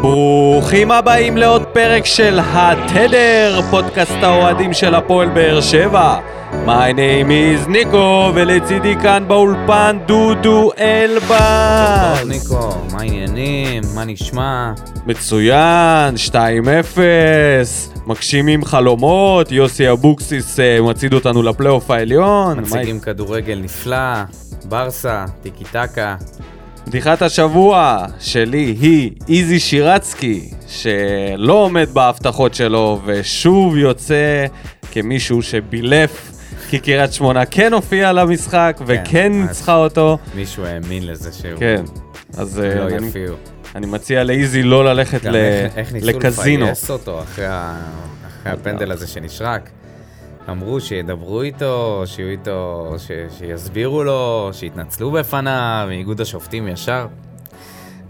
ברוכים הבאים לעוד פרק של התדר, פודקאסט האוהדים של הפועל באר שבע. My name is ניקו, ולצידי כאן באולפן דודו אלבאס. טוב, ניקו, מה העניינים? מה נשמע? מצוין, 2-0, מגשימים חלומות, יוסי אבוקסיס אה, מצעיד אותנו לפלייאוף העליון. מציגים כדורגל נפלא, ברסה, טיקי טקה. בדיחת השבוע שלי היא איזי שירצקי, שלא עומד בהבטחות שלו ושוב יוצא כמישהו שבילף, כי קריית שמונה כן הופיעה למשחק וכן אז- ניצחה אותו. מישהו האמין לזה שהוא... כן, אז אה, לא אני, יפיעו. אני מציע לאיזי לא ללכת גם ל- איך- איך ניסו לקזינו. לפייס אותו אחרי אחרי הפנדל הזה שנשרק. אמרו שידברו איתו, שיהיו איתו, ש- שיסבירו לו, שיתנצלו בפניו, איגוד השופטים ישר.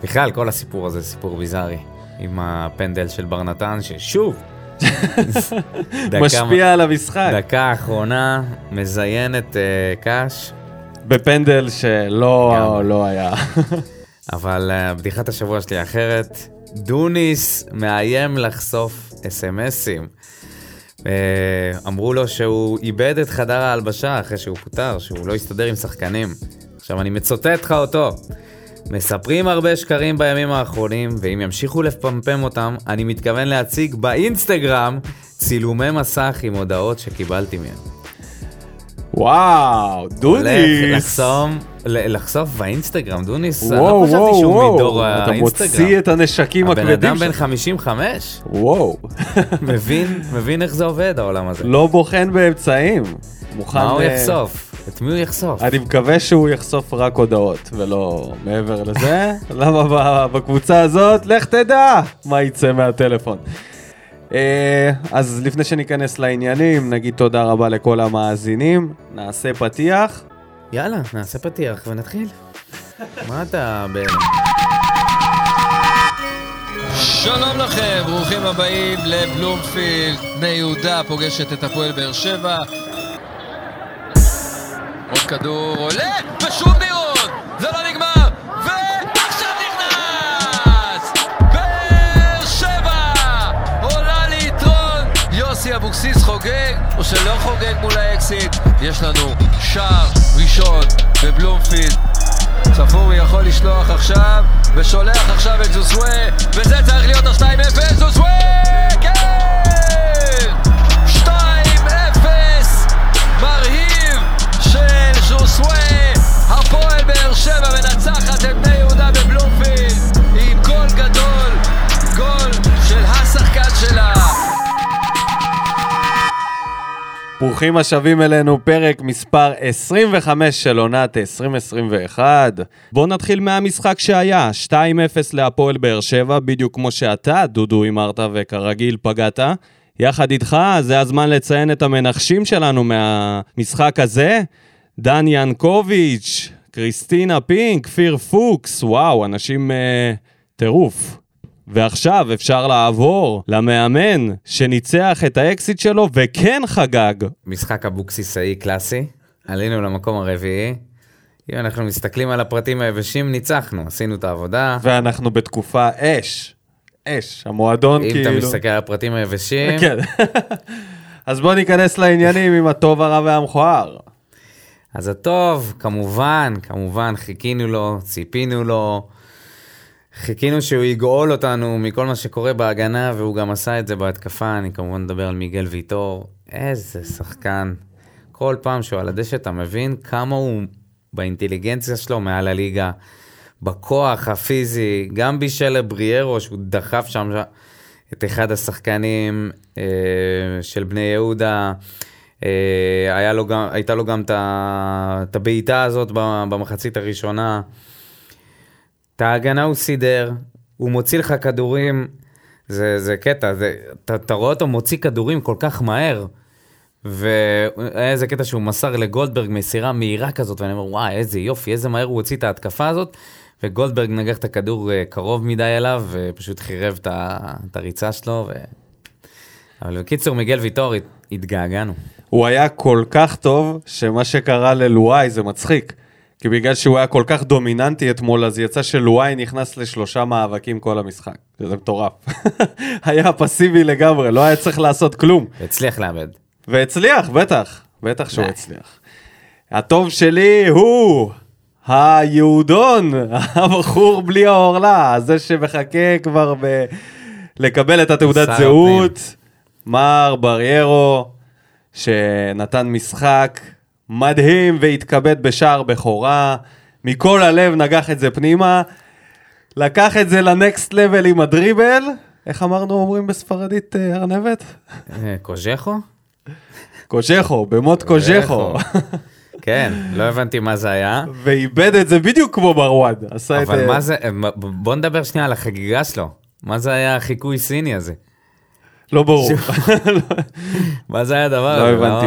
בכלל, כל הסיפור הזה סיפור ביזארי. עם הפנדל של בר נתן, ששוב, דקה- משפיע על המשחק, דקה אחרונה, מזיין את אה, קאש, בפנדל שלא לגמרי. לא היה. אבל אה, בדיחת השבוע שלי אחרת. דוניס מאיים לחשוף אס.אם.אסים. אה, אמרו לו שהוא איבד את חדר ההלבשה אחרי שהוא פוטר, שהוא לא הסתדר עם שחקנים. עכשיו אני מצוטט לך אותו. מספרים הרבה שקרים בימים האחרונים, ואם ימשיכו לפמפם אותם, אני מתכוון להציג באינסטגרם צילומי מסך עם הודעות שקיבלתי מהם. וואו, הולך דודיס. לחסום, ל- לחשוף באינסטגרם, דוניס, אני וואו, לא חשבתי שהוא מדור וואו, אתה האינסטגרם. מוציא את הנשקים הבן הכבדים אדם בן שלך. 55, וואו, מבין, מבין איך זה עובד העולם הזה. לא בוחן באמצעים. מוכן... מה הוא אה, יחשוף? את מי הוא יחשוף? אני מקווה שהוא יחשוף רק הודעות, ולא מעבר לזה. למה בקבוצה הזאת, לך תדע מה יצא מהטלפון. אה, אז לפני שניכנס לעניינים, נגיד תודה רבה לכל המאזינים, נעשה פתיח. יאללה, נעשה פתיח ונתחיל. מה אתה ב... שלום לכם, ברוכים הבאים לבלומפילד. בני יהודה פוגשת את הפועל באר שבע. עוד כדור עולה, ושוב או שלא חוגג מול האקסיט. יש לנו שער ראשון בבלומפילד. צפורי יכול לשלוח עכשיו, ושולח עכשיו את זוסווה, וזה צריך להיות ה-2-0, זוסווה! כן! 2-0! מרהיב של זוסווה! הפועל באר שבע מנצחת את בני יהודה בבלומפילד ברוכים השבים אלינו, פרק מספר 25 של עונת 2021. בואו נתחיל מהמשחק שהיה, 2-0 להפועל באר שבע, בדיוק כמו שאתה, דודו, הימרת וכרגיל פגעת. יחד איתך, זה הזמן לציין את המנחשים שלנו מהמשחק הזה. דן ינקוביץ', קריסטינה פינק, כפיר פוקס, וואו, אנשים אה, טירוף. ועכשיו אפשר לעבור למאמן שניצח את האקסיט שלו וכן חגג. משחק אבוקסיסאי קלאסי, עלינו למקום הרביעי. אם אנחנו מסתכלים על הפרטים היבשים, ניצחנו, עשינו את העבודה. ואנחנו בתקופה אש. אש. המועדון אם כאילו... אתה מסתכל על הפרטים היבשים, כן. אז בואו ניכנס לעניינים עם הטוב, הרע והמכוער. אז הטוב, כמובן, כמובן, חיכינו לו, ציפינו לו, חיכינו שהוא יגאול אותנו מכל מה שקורה בהגנה, והוא גם עשה את זה בהתקפה, אני כמובן מדבר על מיגל ויטור, איזה שחקן. כל פעם שהוא על הדשא אתה מבין כמה הוא באינטליגנציה שלו מעל הליגה, בכוח הפיזי, גם בישל לבריירו שהוא דחף שם את אחד השחקנים אה, של בני יהודה. אה, לו גם, הייתה לו גם את הבעיטה הזאת במחצית הראשונה. את ההגנה הוא סידר, הוא מוציא לך כדורים, זה, זה קטע, זה, אתה, אתה רואה אותו מוציא כדורים כל כך מהר. והיה איזה קטע שהוא מסר לגולדברג מסירה מהירה כזאת, ואני אומר, וואי, איזה יופי, איזה מהר הוא הוציא את ההתקפה הזאת, וגולדברג נגח את הכדור אה, קרוב מדי אליו, ופשוט חירב את הריצה שלו. ו... אבל בקיצור, מיגל ויטור, הת- התגעגענו. הוא היה כל כך טוב, שמה שקרה ללואי זה מצחיק. כי בגלל שהוא היה כל כך דומיננטי אתמול, אז יצא שלואי נכנס לשלושה מאבקים כל המשחק. זה מטורף. היה פסיבי לגמרי, לא היה צריך לעשות כלום. הצליח לאבד. והצליח, בטח, בטח שהוא. הצליח. הטוב שלי הוא היהודון, הבחור בלי העורלה, זה שמחכה כבר ב... לקבל את התעודת זהות, מר בריירו, שנתן משחק מדהים והתכבד בשער בכורה, מכל הלב נגח את זה פנימה, לקח את זה לנקסט לבל עם הדריבל, איך אמרנו אומרים בספרדית אה, ארנבת? אה, קוז'כו? קוז'כו, במות קוז'כו. כן, לא הבנתי מה זה היה. ואיבד את זה בדיוק כמו מרואד. עשה את... אבל אה, מה זה, אה, בוא נדבר שנייה על החגיגה שלו. מה זה היה החיקוי סיני הזה? לא ברור. מה זה היה הדבר לא? הבנתי,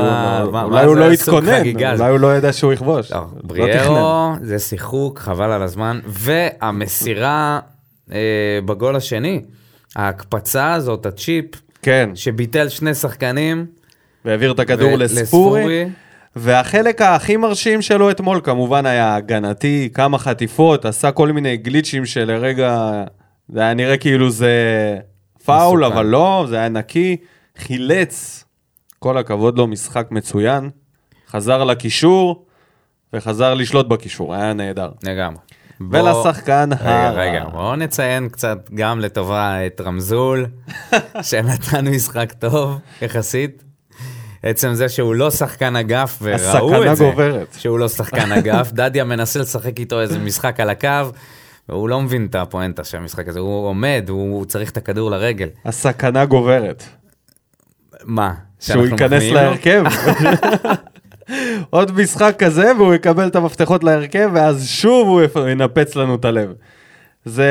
אולי הוא לא התכונן? אולי הוא לא ידע שהוא יכבוש. לא, לא. בריארו זה שיחוק, חבל על הזמן, והמסירה אה, בגול השני, ההקפצה הזאת, הצ'יפ, כן, שביטל שני שחקנים. והעביר את הכדור לספורי. והחלק הכי מרשים שלו אתמול כמובן היה הגנתי, כמה חטיפות, עשה כל מיני גליצ'ים שלרגע זה היה נראה כאילו זה פאול, מסוכן. אבל לא, זה היה נקי, חילץ, כל הכבוד לו, משחק מצוין, חזר לקישור וחזר לשלוט בקישור, היה נהדר. לגמרי. בוא- ולשחקן רגע, הרע. רגע, בואו נציין קצת גם לטובה את רמזול, שנתן משחק טוב יחסית. עצם זה שהוא לא שחקן אגף, וראו הסכנה את זה, גוברת. שהוא לא שחקן אגף, דדיה מנסה לשחק איתו איזה משחק על הקו, והוא לא מבין את הפואנטה של המשחק הזה, הוא עומד, הוא צריך את הכדור לרגל. הסכנה גוברת. מה? שהוא ייכנס? להרכב. עוד משחק כזה והוא יקבל את המפתחות להרכב ואז שוב הוא ינפץ לנו את הלב. זה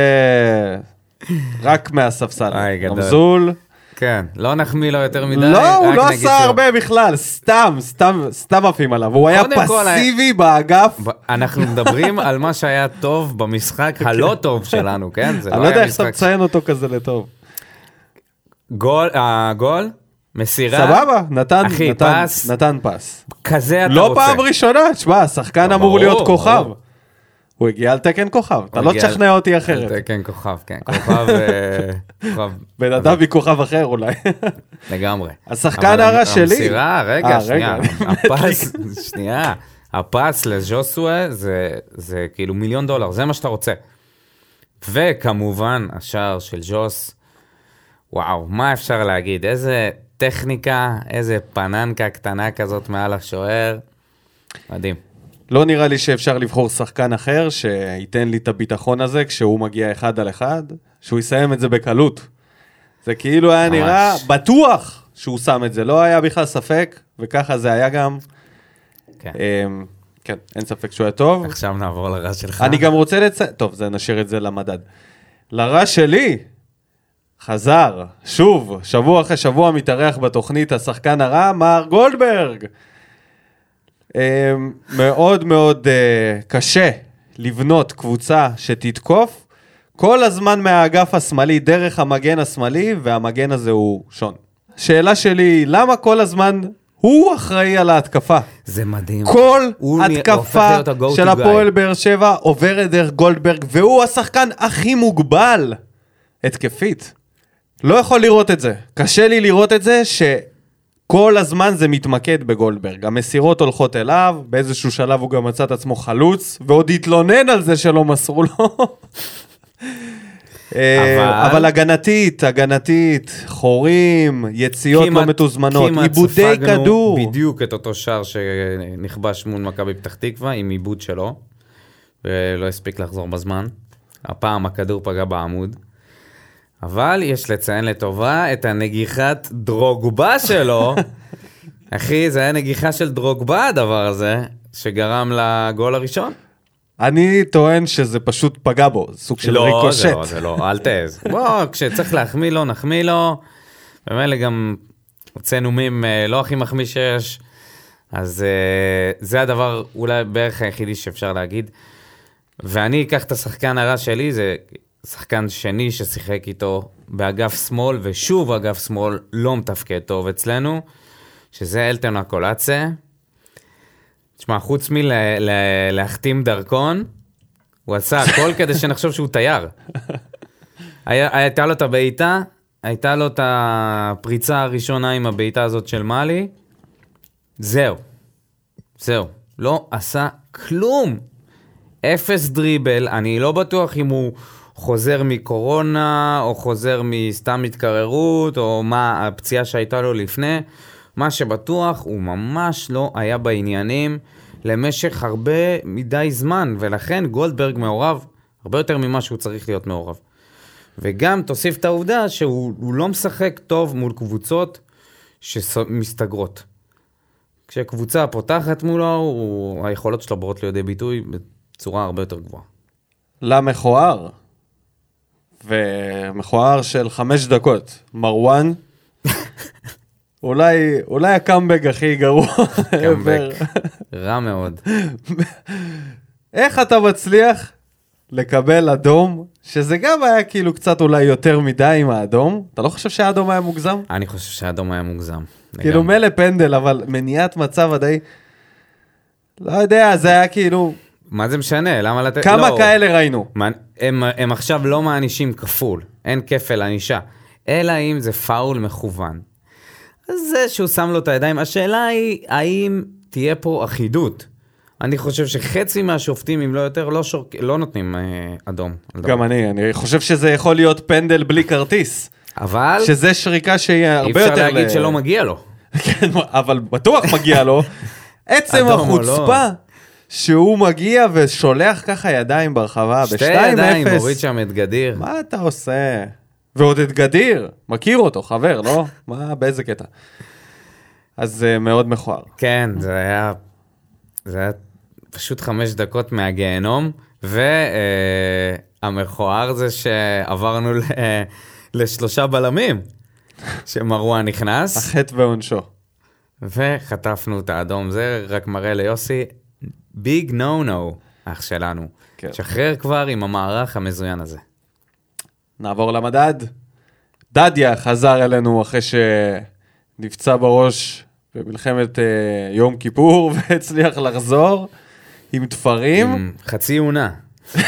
רק מהספסל. רמזול. כן, לא נחמיא לו יותר מדי, לא, הוא לא עשה הרבה בכלל, סתם, סתם, סתם עפים עליו. הוא היה פסיבי באגף. אנחנו מדברים על מה שהיה טוב במשחק הלא טוב שלנו, כן? אני לא לא יודע איך אתה. מציין אותו כזה לטוב. גול, הגול, מסירה, סבבה, נתן, אחי, נתן, פס. נתן פס. כזה אתה לא רוצה. פעם ראשונה, תשמע, השחקן לא, אמור להיות כוכב. ברור. הוא הגיע על תקן כוכב, אתה לא תשכנע אותי אחרת. כן, כוכב, כן, כוכב, אה, בן אדם מכוכב אחר אולי. לגמרי. השחקן הרע שלי. המסירה, רגע, אה, שנייה, רגע. הפס, שנייה, הפס לז'וסווה זה, זה כאילו מיליון דולר, זה מה שאתה רוצה. וכמובן, השער של ג'וס, וואו, מה אפשר להגיד? איזה טכניקה, איזה פננקה קטנה כזאת מעל השוער, מדהים. לא נראה לי שאפשר לבחור שחקן אחר שייתן לי את הביטחון הזה כשהוא מגיע אחד על אחד, שהוא יסיים את זה בקלות. זה כאילו היה ממש. נראה בטוח שהוא שם את זה, לא היה בכלל ספק, וככה זה היה גם. כן. אמ, כן, אין ספק שהוא היה טוב. עכשיו נעבור לרע שלך. אני גם רוצה לציין, טוב, זה נשאיר את זה למדד. לרע שלי, חזר, שוב, שבוע אחרי שבוע מתארח בתוכנית השחקן הרע, מר גולדברג. אה, מאוד מאוד אה, קשה לבנות קבוצה שתתקוף כל הזמן מהאגף השמאלי דרך המגן השמאלי, והמגן הזה הוא שון. שאלה שלי, למה כל הזמן הוא אחראי על ההתקפה? זה מדהים. כל התקפה של. הפועל באר שבע עוברת דרך גולדברג, והוא השחקן הכי מוגבל התקפית. לא יכול לראות את זה. קשה לי לראות את זה שכל הזמן זה מתמקד בגולדברג. המסירות הולכות אליו, באיזשהו שלב הוא גם מצא את עצמו חלוץ, ועוד התלונן על זה שלא מסרו לו. אה, אבל- אבל הגנתית, הגנתית, חורים, יציאות לא כמעט- מתוזמנות, כמעט עיבודי ספגנו כדור. בדיוק את אותו שער שנכבש מול מכבי פתח תקווה עם עיבוד שלו, ולא הספיק לחזור בזמן. הפעם הכדור פגע בעמוד. אבל יש לציין לטובה את הנגיחת דרוגבה שלו. אחי, זה היה נגיחה של דרוגבה הדבר הזה, שגרם לגול הראשון. אני טוען שזה פשוט פגע בו, סוג של לא, ריקושט. זה לא, זה לא, אל תעז. בוא, כשצריך להחמיא לו, נחמיא לו. במילא גם הוצאנו מים אה, לא הכי מחמיא שיש, אז אה, זה הדבר אולי בערך היחידי שאפשר להגיד. ואני אקח את השחקן הרע שלי, זה שחקן שני ששיחק איתו באגף שמאל, ושוב אגף שמאל לא מתפקד טוב אצלנו, שזה אלטון הקולאצה. תשמע, חוץ מלהחתים דרכון, הוא עשה הכל כדי שנחשוב שהוא תייר. היה- הייתה לו את הבעיטה, הייתה לו את הפריצה הראשונה עם הבעיטה הזאת של מאלי, זהו. זהו. לא עשה כלום. אפס דריבל, אני לא בטוח אם הוא חוזר מקורונה, או חוזר מסתם התקררות, או מה הפציעה שהייתה לו לפני. מה שבטוח, הוא ממש לא היה בעניינים למשך הרבה מדי זמן, ולכן גולדברג מעורב הרבה יותר ממה שהוא צריך להיות מעורב. וגם תוסיף את העובדה שהוא הוא לא משחק טוב מול קבוצות שמסתגרות. כשקבוצה פותחת מולו, הוא, היכולות שלו באות לידי ביטוי בצורה הרבה יותר גבוהה. למכוער. ומכוער של חמש דקות. מרואן. אולי, אולי הקאמבק הכי גרוע. קאמבק. רע מאוד. איך אתה מצליח לקבל אדום, שזה גם היה כאילו קצת אולי יותר מדי עם האדום? אתה לא חושב שהאדום היה מוגזם? אני חושב שהאדום היה מוגזם. כאילו. מילא פנדל, אבל מניעת מצב עדיי... לא יודע, זה היה כאילו... מה זה משנה? למה לתת... כמה לא. כאלה ראינו? מה- הם, הם עכשיו לא מענישים כפול, אין כפל ענישה. אלא אם זה פאול מכוון. זה שהוא שם לו את הידיים, השאלה היא, האם תהיה פה אחידות? אני חושב שחצי מהשופטים, אם לא יותר, לא, שורק, לא נותנים אה, אדום. גם אני, אני חושב שזה יכול להיות פנדל בלי כרטיס. אבל שזה שריקה שהיא אי הרבה אפשר יותר... להגיד ל- שלא מגיע לו. כן, אבל בטוח מגיע לו. עצם אדום או לא. שהוא מגיע ושולח ככה ידיים ברחבה שתי ב-2-0. ידיים, הוריד שם את גדיר. מה אתה עושה? ועוד את גדיר, מכיר אותו, חבר, לא? מה, באיזה קטע? אז זה מאוד מכוער. כן, זה היה, זה היה פשוט חמש דקות מהגיהנום, והמכוער זה שעברנו ל, לשלושה בלמים, שמרואן נכנס, החטא ועונשו. וחטפנו את האדום. זה רק מראה ליוסי, ביג נו נו, אח שלנו. כן. שחרר כבר עם המערך המזוין הזה. נעבור למדד. דדיה חזר אלינו אחרי שנפצע בראש במלחמת אה, יום כיפור והצליח לחזור עם תפרים. עם חצי עונה.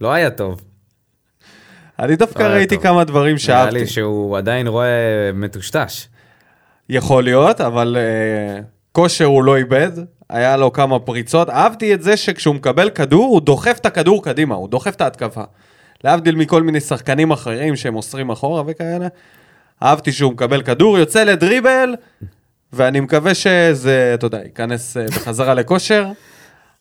לא היה טוב. אני דווקא לא ראיתי טוב. כמה דברים נראה שאהבתי. לי שהוא עדיין רואה מטושטש. יכול להיות, אבל uh, כושר הוא לא איבד, היה לו כמה פריצות. אהבתי את זה שכשהוא מקבל כדור, הוא דוחף את הכדור קדימה, הוא דוחף את ההתקפה. להבדיל מכל מיני שחקנים אחרים שהם מוסרים אחורה וכאלה. אהבתי שהוא מקבל כדור, יוצא לדריבל, ואני מקווה שזה, אתה יודע, ייכנס uh, בחזרה לכושר.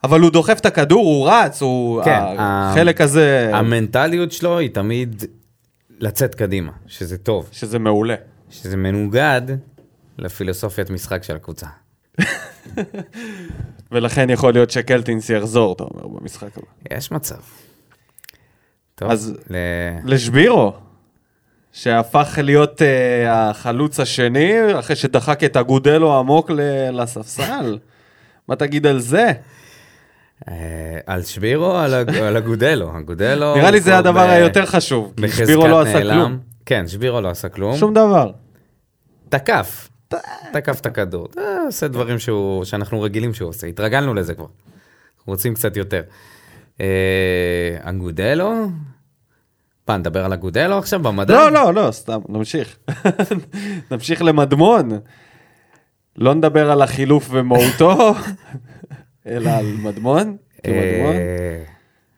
אבל הוא דוחף את הכדור, הוא רץ, הוא... כן, החלק הזה, המנטליות שלו היא תמיד לצאת קדימה, שזה טוב, שזה מעולה. שזה מנוגד לפילוסופיית משחק של הקבוצה. ולכן יכול להיות שקלטינס יחזור, אתה אומר, במשחק הבא. יש מצב. טוב, אז- ל... לשבירו, שהפך להיות uh, החלוץ השני, אחרי שדחק את אגודלו עמוק לספסל. מה תגיד על זה? אה, על שבירו על הגודלו? הגודלו... נראה לי זה הדבר ב- היותר חשוב, כי שבירו לא עשה. כלום. כן, שבירו לא עשה כלום. שום דבר. תקף. תקף את הכדור. אה, עושה דברים שהוא, שאנחנו רגילים שהוא עושה, התרגלנו לזה כבר. רוצים קצת יותר. אה, אגודלו? מה, נדבר על אגודלו עכשיו במדע? לא, לא, לא, סתם, נמשיך. נמשיך למדמון. לא נדבר על החילוף ומהותו, אלא על מדמון. כי מדמון. אה,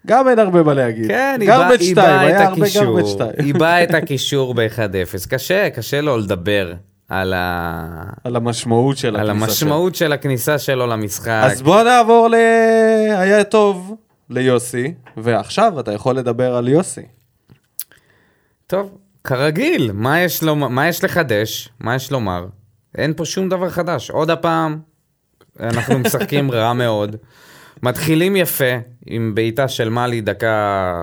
גם אין הרבה מה להגיד. כן, היא באה- גרבג' היא 2, באה היה את הרבה הקישור. גרבג' 2. היא באה את הקישור ב-1-0. קשה, קשה לו לדבר על ה- על המשמעות של על הכניסה. המשמעות של הכניסה שלו למשחק. אז בוא נעבור ל... היה טוב ליוסי, ועכשיו אתה יכול לדבר על יוסי. טוב, כרגיל, מה יש, לו, מה יש לחדש? מה יש לומר? אין פה שום דבר חדש. עוד הפעם, אנחנו משחקים רע מאוד. מתחילים יפה, עם בעיטה של מאלי דקה,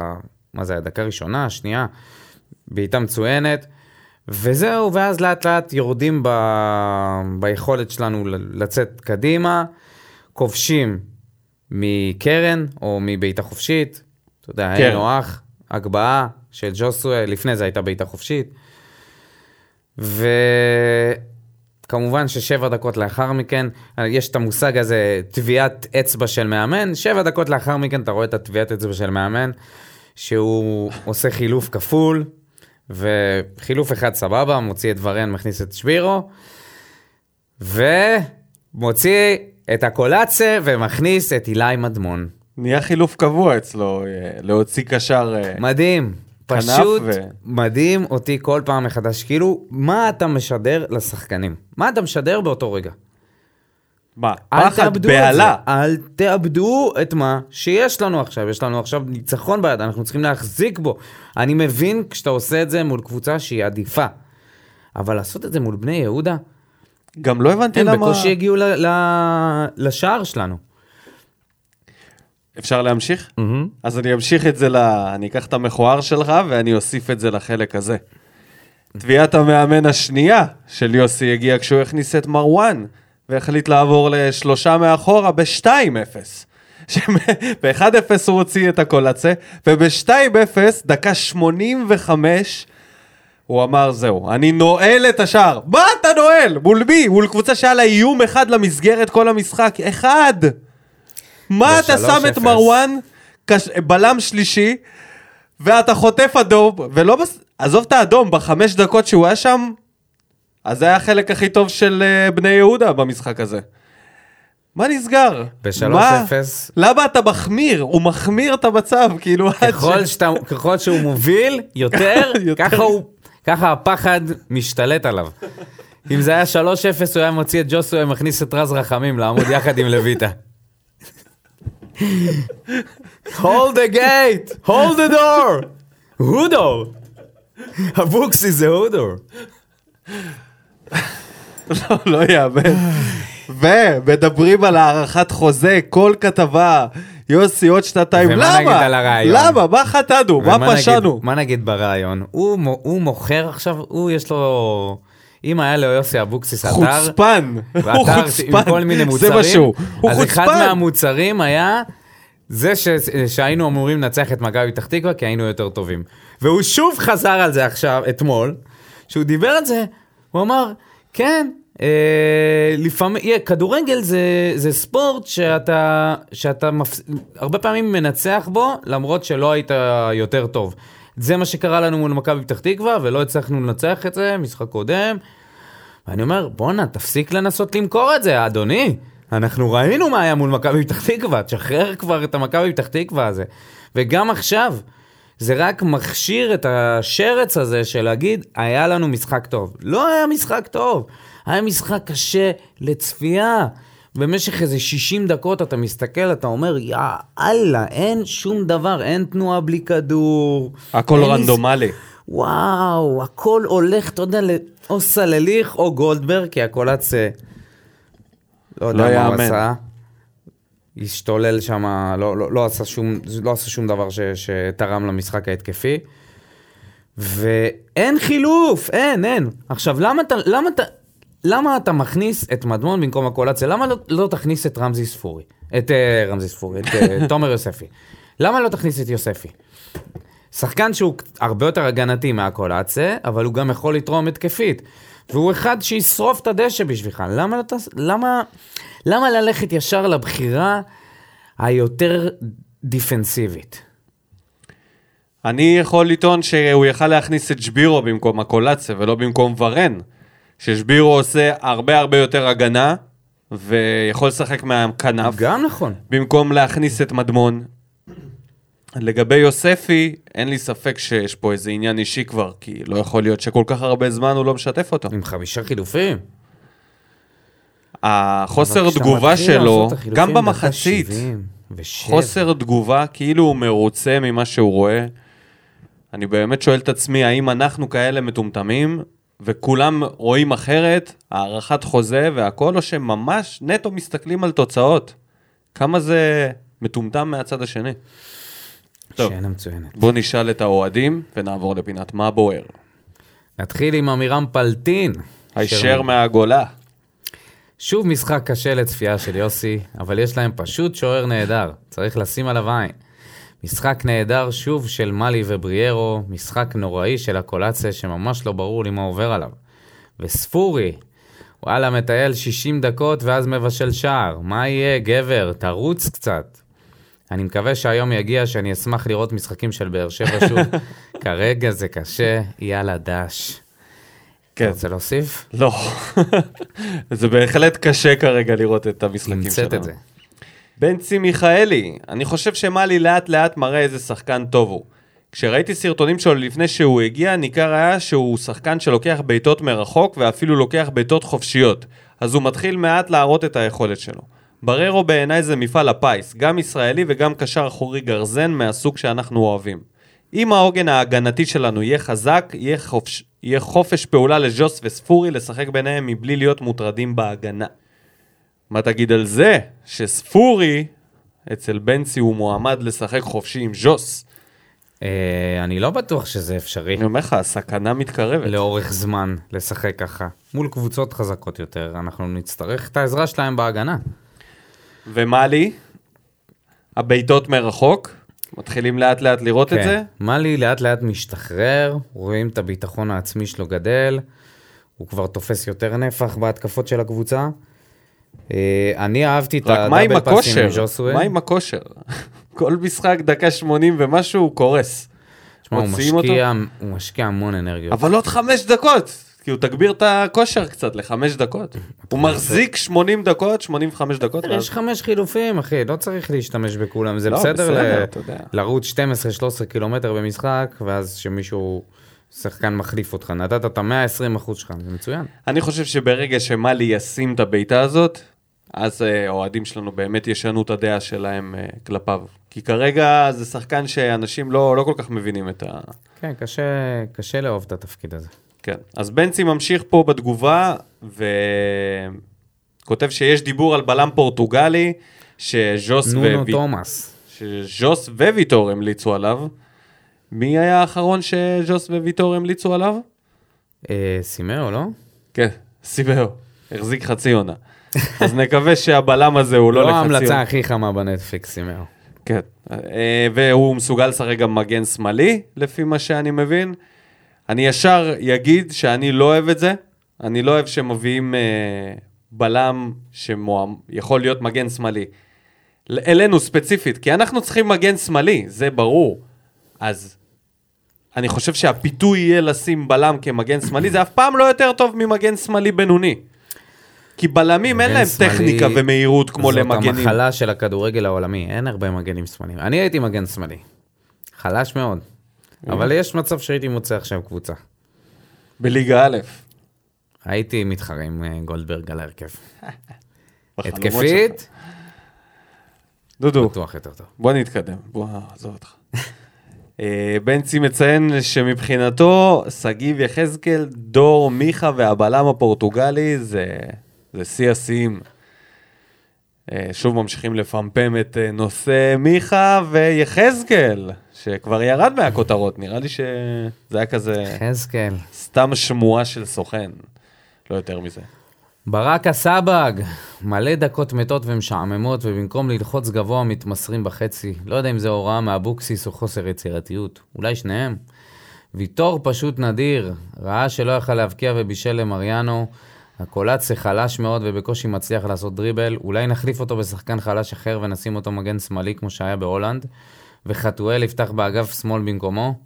מה זה היה? דקה ראשונה, שנייה, בעיטה מצוינת, וזהו, ואז לאט לאט יורדים ב... ביכולת שלנו לצאת קדימה, כובשים מקרן או מבעיטה חופשית, אתה יודע, קרן. היינו אח, הגבהה של ג'וסווה, לפני זה הייתה בעיטה חופשית, כמובן ששבע דקות לאחר מכן, יש את המושג הזה, טביעת אצבע של מאמן, שבע דקות לאחר מכן אתה רואה את הטביעת אצבע של מאמן, שהוא עושה חילוף כפול, וחילוף אחד סבבה, מוציא את ורן, מכניס את שבירו, ומוציא את הקולאצה ומכניס את אילי מדמון. נהיה חילוף קבוע אצלו, אה, להוציא קשר... אה, מדהים. כנף פשוט ו- מדהים אותי כל פעם מחדש. כאילו, מה אתה משדר לשחקנים? מה אתה משדר באותו רגע? מה, פחד. בהלה. אל תאבדו את מה שיש לנו עכשיו. יש לנו עכשיו ניצחון ביד, אנחנו צריכים להחזיק בו. אני מבין כשאתה עושה את זה מול קבוצה שהיא עדיפה. אבל לעשות את זה מול בני יהודה, גם לא הבנתי הם למה... בקושי הגיעו ל- ל- לשער שלנו. אפשר להמשיך? אז אני אמשיך את זה ל... אני אקח את המכוער שלך ואני אוסיף את זה לחלק הזה. תביעת המאמן השנייה של יוסי הגיעה כשהוא הכניס את מרואן, והחליט לעבור לשלושה מאחורה ב-2-0. ב-1-0 הוא הוציא את הקולצה, וב-2-0, דקה 85, הוא אמר, זהו, אני נועל את השער. מה אתה נועל? מול מי? מול קבוצה שהיה לה איום אחד למסגרת כל המשחק. אחד! מה אתה שם את 3-0. מרואן, קש... בלם שלישי, ואתה חוטף אדום, ולא... בס... עזוב את האדום, בחמש דקות שהוא היה שם, אז זה היה החלק הכי טוב של uh, בני יהודה במשחק הזה. מה נסגר? ב- מה? 3-0. למה אתה מחמיר? הוא מחמיר את המצב, כאילו... ככל, שאתה, ככל שהוא מוביל יותר, יותר. ככה, הוא, ככה הפחד משתלט עליו. אם זה היה 3-0, הוא היה מוציא את ג'וסו ומכניס את רז רחמים לעמוד יחד עם לויטה. hold the gate, hold the door. הודו. אבוקסי זה הודו. לא, לא יאמן. ומדברים על הארכת חוזה, כל כתבה, יוסי עוד שנתיים, ומה למה? נגיד על הרעיון? למה? מה חטאנו? מה ומה פשענו? מה נגיד ברעיון? הוא, הוא מוכר עכשיו, הוא יש לו... אם היה לו יוסי אבוקסיס אתר, חוצפן. הוא חוצפן. עם כל מיני מוצרים, זה מה שהוא. הוא אז אחד חוצפן. מהמוצרים היה זה ש... שהיינו אמורים לנצח את מכבי פתח תקווה כי היינו יותר טובים. והוא שוב חזר על זה עכשיו, אתמול, שהוא דיבר על זה, הוא אמר, כן, אה, לפעמים, yeah, כדורגל זה, זה ספורט שאתה, שאתה מפס... הרבה פעמים מנצח בו, למרות שלא היית יותר טוב. זה מה שקרה לנו מול מכבי פתח תקווה, ולא הצלחנו לנצח את זה, משחק קודם. ואני אומר, בואנה, תפסיק לנסות למכור את זה, אדוני. אנחנו ראינו מה היה מול מכבי פתח תקווה, תשחרר כבר את המכבי פתח תקווה הזה. וגם עכשיו, זה רק מכשיר את השרץ הזה של להגיד, היה לנו משחק טוב. לא היה משחק טוב, היה משחק קשה לצפייה. במשך איזה 60 דקות אתה מסתכל, אתה אומר, יא אללה, אין שום דבר, אין תנועה בלי כדור. הכל רנדומלי. וואו, הכל הולך, אתה יודע, או סלליך או גולדברג, כי הקולץ, אה, לא יודע לא מה הוא. עשה. השתולל שם, לא, לא, לא, עשה שום, לא עשה שום דבר ש, שתרם למשחק ההתקפי. ואין חילוף, אין, אין. עכשיו, למה אתה, למה אתה, למה אתה מכניס את מדמון במקום הקולציה? למה לא, לא תכניס את רמזי ספורי? את אה, רמזי ספורי, את אה, תומר יוספי. למה לא תכניס את יוספי? שחקן שהוא הרבה יותר הגנתי מהקולציה, אבל הוא גם יכול לתרום התקפית. והוא אחד שישרוף את הדשא בשבילך. למה, לא למה, למה ללכת ישר לבחירה היותר דיפנסיבית? אני יכול לטעון שהוא יכל להכניס את שבירו במקום הקולציה ולא במקום ורן. ששבירו עושה הרבה הרבה יותר הגנה, ויכול לשחק מהכנף. גם נכון. במקום להכניס את מדמון. לגבי יוספי, אין לי ספק שיש פה איזה עניין אישי כבר, כי לא יכול להיות שכל כך הרבה זמן הוא לא משתף אותו. עם חמישה חילופים. החוסר תגובה שלו, גם במחצית, 77. חוסר תגובה, כאילו הוא מרוצה ממה שהוא רואה. אני באמת שואל את עצמי, האם אנחנו כאלה מטומטמים, וכולם רואים אחרת, הארכת חוזה והכל, או שממש נטו מסתכלים על תוצאות? כמה זה מטומטם מהצד השני? טוב. שאלה מצוינת. בוא נשאל את האוהדים, ונעבור לפינת מה בוער. נתחיל עם עמירם פלטין. הישר מהגולה. שוב משחק קשה לצפייה של יוסי, אבל יש להם פשוט שוער נהדר, צריך לשים עליו עין. משחק נהדר שוב של מאלי ובריארו, משחק נוראי של הקולציה שממש לא ברור לי מה עובר עליו. וספורי, וואלה, מטייל 60 דקות ואז מבשל שער. מה יהיה, גבר? תרוץ קצת. אני מקווה שהיום יגיע שאני אשמח לראות משחקים של באר שבע שוב. כרגע זה קשה, יאללה דש. כן. רוצה להוסיף? לא. זה בהחלט קשה כרגע לראות את המשחקים שלנו. תמצאת את זה. בנצי מיכאלי, אני חושב שמאלי לאט לאט מראה איזה שחקן טוב הוא. כשראיתי סרטונים שלו לפני שהוא הגיע, ניכר היה שהוא שחקן שלוקח בעיטות מרחוק ואפילו לוקח בעיטות חופשיות. אז הוא מתחיל מעט להראות את היכולת שלו. בררו בעיניי זה מפעל הפיס, גם ישראלי וגם קשר אחורי גרזן מהסוג שאנחנו אוהבים. אם העוגן ההגנתי שלנו יהיה חזק, יהיה, חופש, יהיה חופש פעולה לז'וס וספורי לשחק ביניהם מבלי להיות מוטרדים בהגנה. מה תגיד על זה? שספורי אצל בנצי הוא מועמד לשחק חופשי עם ז'וס. אה, אני לא בטוח שזה אפשרי אני אומר לך, הסכנה מתקרבת. לאורך זמן לשחק ככה. מול קבוצות חזקות יותר, אנחנו נצטרך את העזרה שלהם בהגנה. ומאלי? הבעיטות מרחוק? מתחילים לאט לאט לראות את זה? מאלי לאט לאט משתחרר, רואים את הביטחון העצמי שלו גדל, הוא כבר תופס יותר נפח בהתקפות של הקבוצה. אה, אני אהבתי את הדאבל פאסים עם? ז'וסווה. מה עם הכושר? כל משחק דקה 80 ומשהו הוא קורס. תשמע, הוא אותו? משקיע, הוא משקיע המון אנרגיות. אבל עוד חמש דקות. כאילו תגביר את הכושר קצת לחמש דקות. הוא מחזיק 80 דקות, 85 דקות. יש חמש חילופים, אחי, לא צריך להשתמש בכולם. זה לא, בסדר. לרוץ 12-13 קילומטר במשחק, ואז שמישהו, שחקן מחליף אותך. נתת את ה-120 אחוז שלך, זה מצוין. אני חושב שברגע שמאלי ישים את הבעיטה הזאת, אז אה, האוהדים שלנו באמת ישנו את הדעה שלהם אה, כלפיו. כי כרגע זה שחקן שאנשים לא, לא כל כך מבינים את ה... כן, קשה, קשה לאהוב את התפקיד הזה. כן. אז בנצי ממשיך פה בתגובה, וכותב שיש דיבור על בלם פורטוגלי, שז'וס, נונו ו... תומאס. שז'וס וויטור המליצו עליו. מי היה האחרון שז'וס וויטור המליצו עליו? אה, סימאו, לא? כן, סיבאו. החזיק חצי עונה. אז נקווה שהבלם הזה הוא לא לא לחצי עונה. ההמלצה הכי חמה בנטפליקס, סימאו. כן. אה, והוא מסוגל לשחק גם מגן שמאלי, לפי מה שאני מבין. אני ישר אגיד שאני לא אוהב את זה. אני לא אוהב שמביאים אה, בלם שיכול להיות מגן שמאלי. אלינו ספציפית, כי אנחנו צריכים מגן שמאלי, זה ברור. אז אני חושב שהפיתוי יהיה לשים בלם כמגן שמאלי, זה אף פעם לא יותר טוב ממגן שמאלי בינוני. כי בלמים אין להם טכניקה ומהירות כמו זאת למגנים. המחלה של הכדורגל העולמי, אין הרבה מגנים שמאליים. אני הייתי מגן שמאלי. חלש מאוד. אבל יש מצב שהייתי מוצא עכשיו קבוצה. בליגה א'. הייתי מתחרה עם אה, גולדברג על ההרכב. התקפית, דודו, בטוח יותר טוב. בוא נתקדם, בוא עזוב אותך. אה, בנצי מציין שמבחינתו, שגיב יחזקאל, דור, מיכה והבלם הפורטוגלי זה זה שיא השיאים. אה, שוב ממשיכים לפמפם את אה, נושא מיכה ויחזקאל, שכבר ירד מהכותרות, נראה לי שזה היה כזה חזקאל. סתם שמועה של סוכן, לא יותר מזה. ברק הסבג, מלא דקות מתות ומשעממות, ובמקום ללחוץ גבוה מתמסרים בחצי. לא יודע אם זה הוראה מאבוקסיס או חוסר יצירתיות, אולי שניהם. ויטור פשוט נדיר, ראה שלא יכל להבקיע ובישל למריאנו. אקולצה חלש מאוד ובקושי מצליח לעשות דריבל, אולי נחליף אותו בשחקן חלש אחר ונשים אותו מגן שמאלי כמו שהיה בהולנד, וחתואל יפתח באגף שמאל במקומו.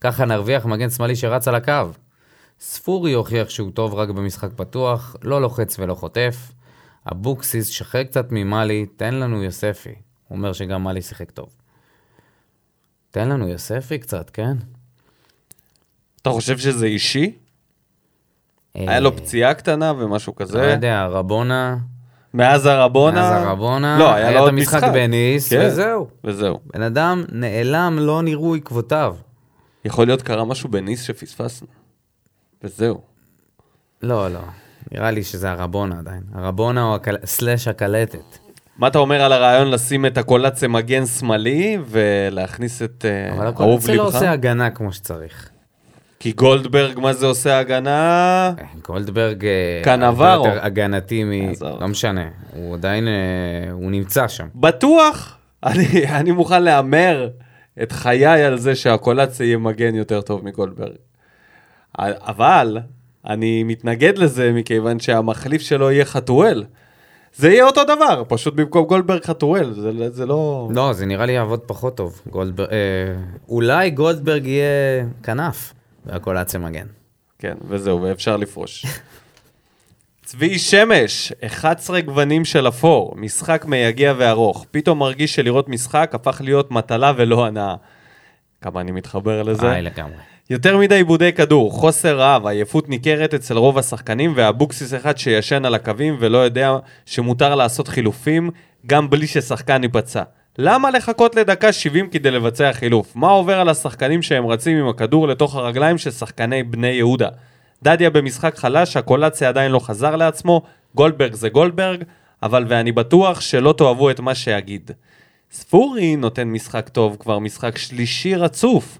ככה נרוויח מגן שמאלי שרץ על הקו. ספורי הוכיח שהוא טוב רק במשחק פתוח, לא לוחץ ולא חוטף. אבוקסיס, שחרר קצת ממאלי, תן לנו יוספי. הוא אומר שגם מאלי שיחק טוב. תן לנו יוספי קצת, כן? אתה חושב שזה אישי? היה לו פציעה קטנה ומשהו לא כזה? יודע, רבונה, מאז הרבונה? מאז הרבונה, לא, היה לו את עוד המשחק משחק. בניס, כן. וזהו. וזהו. בן אדם נעלם, לא נראו עקבותיו. יכול להיות קרה משהו בניס שפספסנו. וזהו. לא, לא. נראה לי שזה הרבונה עדיין. הרבונה או הקל... סלאש הקלטת. מה אתה אומר על הרעיון לשים את הקולציה מגן שמאלי ולהכניס את אה, אבל אהוב הקולציה לא ליבך? עושה הגנה כמו שצריך. כי גולדברג, מה זה עושה הגנה? אה, גולדברג... אה, קנברו. הרבה יותר הגנתי מ... לא משנה. הוא עדיין... אה, הוא נמצא שם. בטוח. אני, אני מוכן להמר את חיי על זה שהקולציה יהיה מגן יותר טוב מגולדברג. אבל אני מתנגד לזה מכיוון שהמחליף שלו יהיה חתואל. זה יהיה אותו דבר, פשוט במקום גולדברג חתואל, זה, זה לא... לא, זה נראה לי יעבוד פחות טוב. גולדברג, אה, אולי גולדברג יהיה כנף, והכל עצם מגן. כן, וזהו, ואפשר לפרוש. צבי שמש, 11 גוונים של אפור, משחק מייגע וארוך. פתאום מרגיש שלראות משחק הפך להיות מטלה ולא הנאה. כמה אני מתחבר לזה. היי, לגמרי. יותר מדי עיבודי כדור, חוסר רעב, עייפות ניכרת אצל רוב השחקנים, ואבוקסיס אחד שישן על הקווים ולא יודע שמותר לעשות חילופים, גם בלי ששחקן ייפצע. למה לחכות לדקה 70 כדי לבצע חילוף? מה עובר על השחקנים שהם רצים עם הכדור לתוך הרגליים של שחקני בני יהודה? דדיה במשחק חלש, הקולציה עדיין לא חזר לעצמו, גולדברג זה גולדברג, אבל ואני בטוח שלא תאהבו את מה שאגיד. ספורי נותן משחק טוב, כבר משחק שלישי רצוף.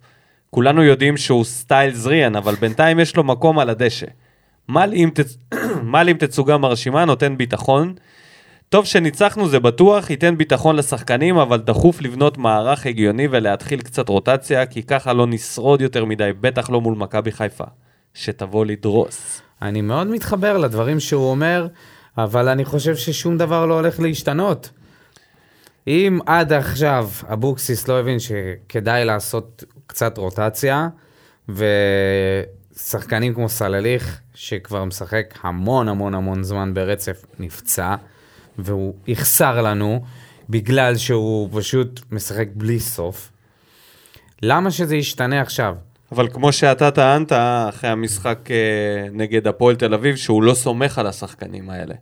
כולנו יודעים שהוא סטייל זריאן, אבל בינתיים יש לו מקום על הדשא. מל עם, תצ... מל עם תצוגה מרשימה נותן ביטחון. טוב שניצחנו זה בטוח, ייתן ביטחון לשחקנים, אבל דחוף לבנות מערך הגיוני ולהתחיל קצת רוטציה, כי ככה לא נשרוד יותר מדי, בטח לא מול מכבי חיפה. שתבוא לדרוס. אני מאוד מתחבר לדברים שהוא אומר, אבל אני חושב ששום דבר לא הולך להשתנות. אם עד עכשיו אבוקסיס לא הבין שכדאי לעשות קצת רוטציה, ושחקנים כמו סלליך, שכבר משחק המון המון המון זמן ברצף, נפצע, והוא יחסר לנו, בגלל שהוא פשוט משחק בלי סוף. למה שזה ישתנה עכשיו? אבל כמו שאתה טענת אחרי המשחק אה, נגד הפועל תל אביב, שהוא לא סומך על השחקנים האלה.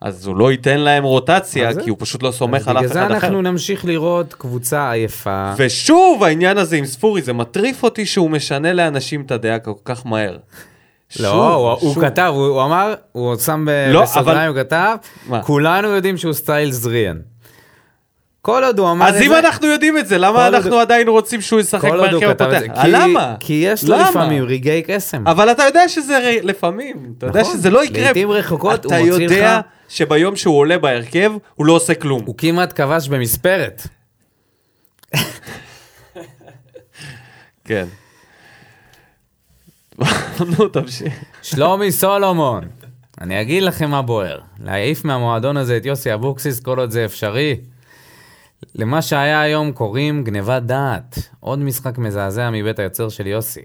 אז הוא לא ייתן להם רוטציה, זה- כי הוא פשוט לא סומך על אף בגלל אחד זה אחר. אנחנו נמשיך לראות קבוצה עייפה. ושוב העניין הזה עם ספורי, זה מטריף אותי שהוא משנה לאנשים את הדעה כל כך מהר. לא, שוב, הוא, הוא שוב. כתב, הוא, הוא אמר, הוא שם לא, בסוגריים, הוא כתב, מה? כולנו יודעים שהוא סטייל זריאן. כל עוד הוא אמר את אז זה... אם אנחנו יודעים את זה, למה אנחנו עוד- עדיין רוצים שהוא ישחק כל עוד הוא בהרכב כתב את הפותח? זה. אה, כי- למה? כי יש לו למה? לפעמים רגעי קסם. אבל אתה יודע שזה ר- לפעמים, אתה יודע נכון. שזה לא יקרה. לעתים רחוקות אתה הוא מוציא יודע לך- שביום שהוא עולה בהרכב, הוא לא עושה כלום. הוא כמעט כבש במספרת. כן. נו, תמשיך. שלומי סולומון, אני אגיד לכם מה בוער. להעיף מהמועדון הזה את יוסי אבוקסיס כל עוד זה אפשרי. למה שהיה היום קוראים גניבת דעת. עוד משחק מזעזע מבית היוצר של יוסי.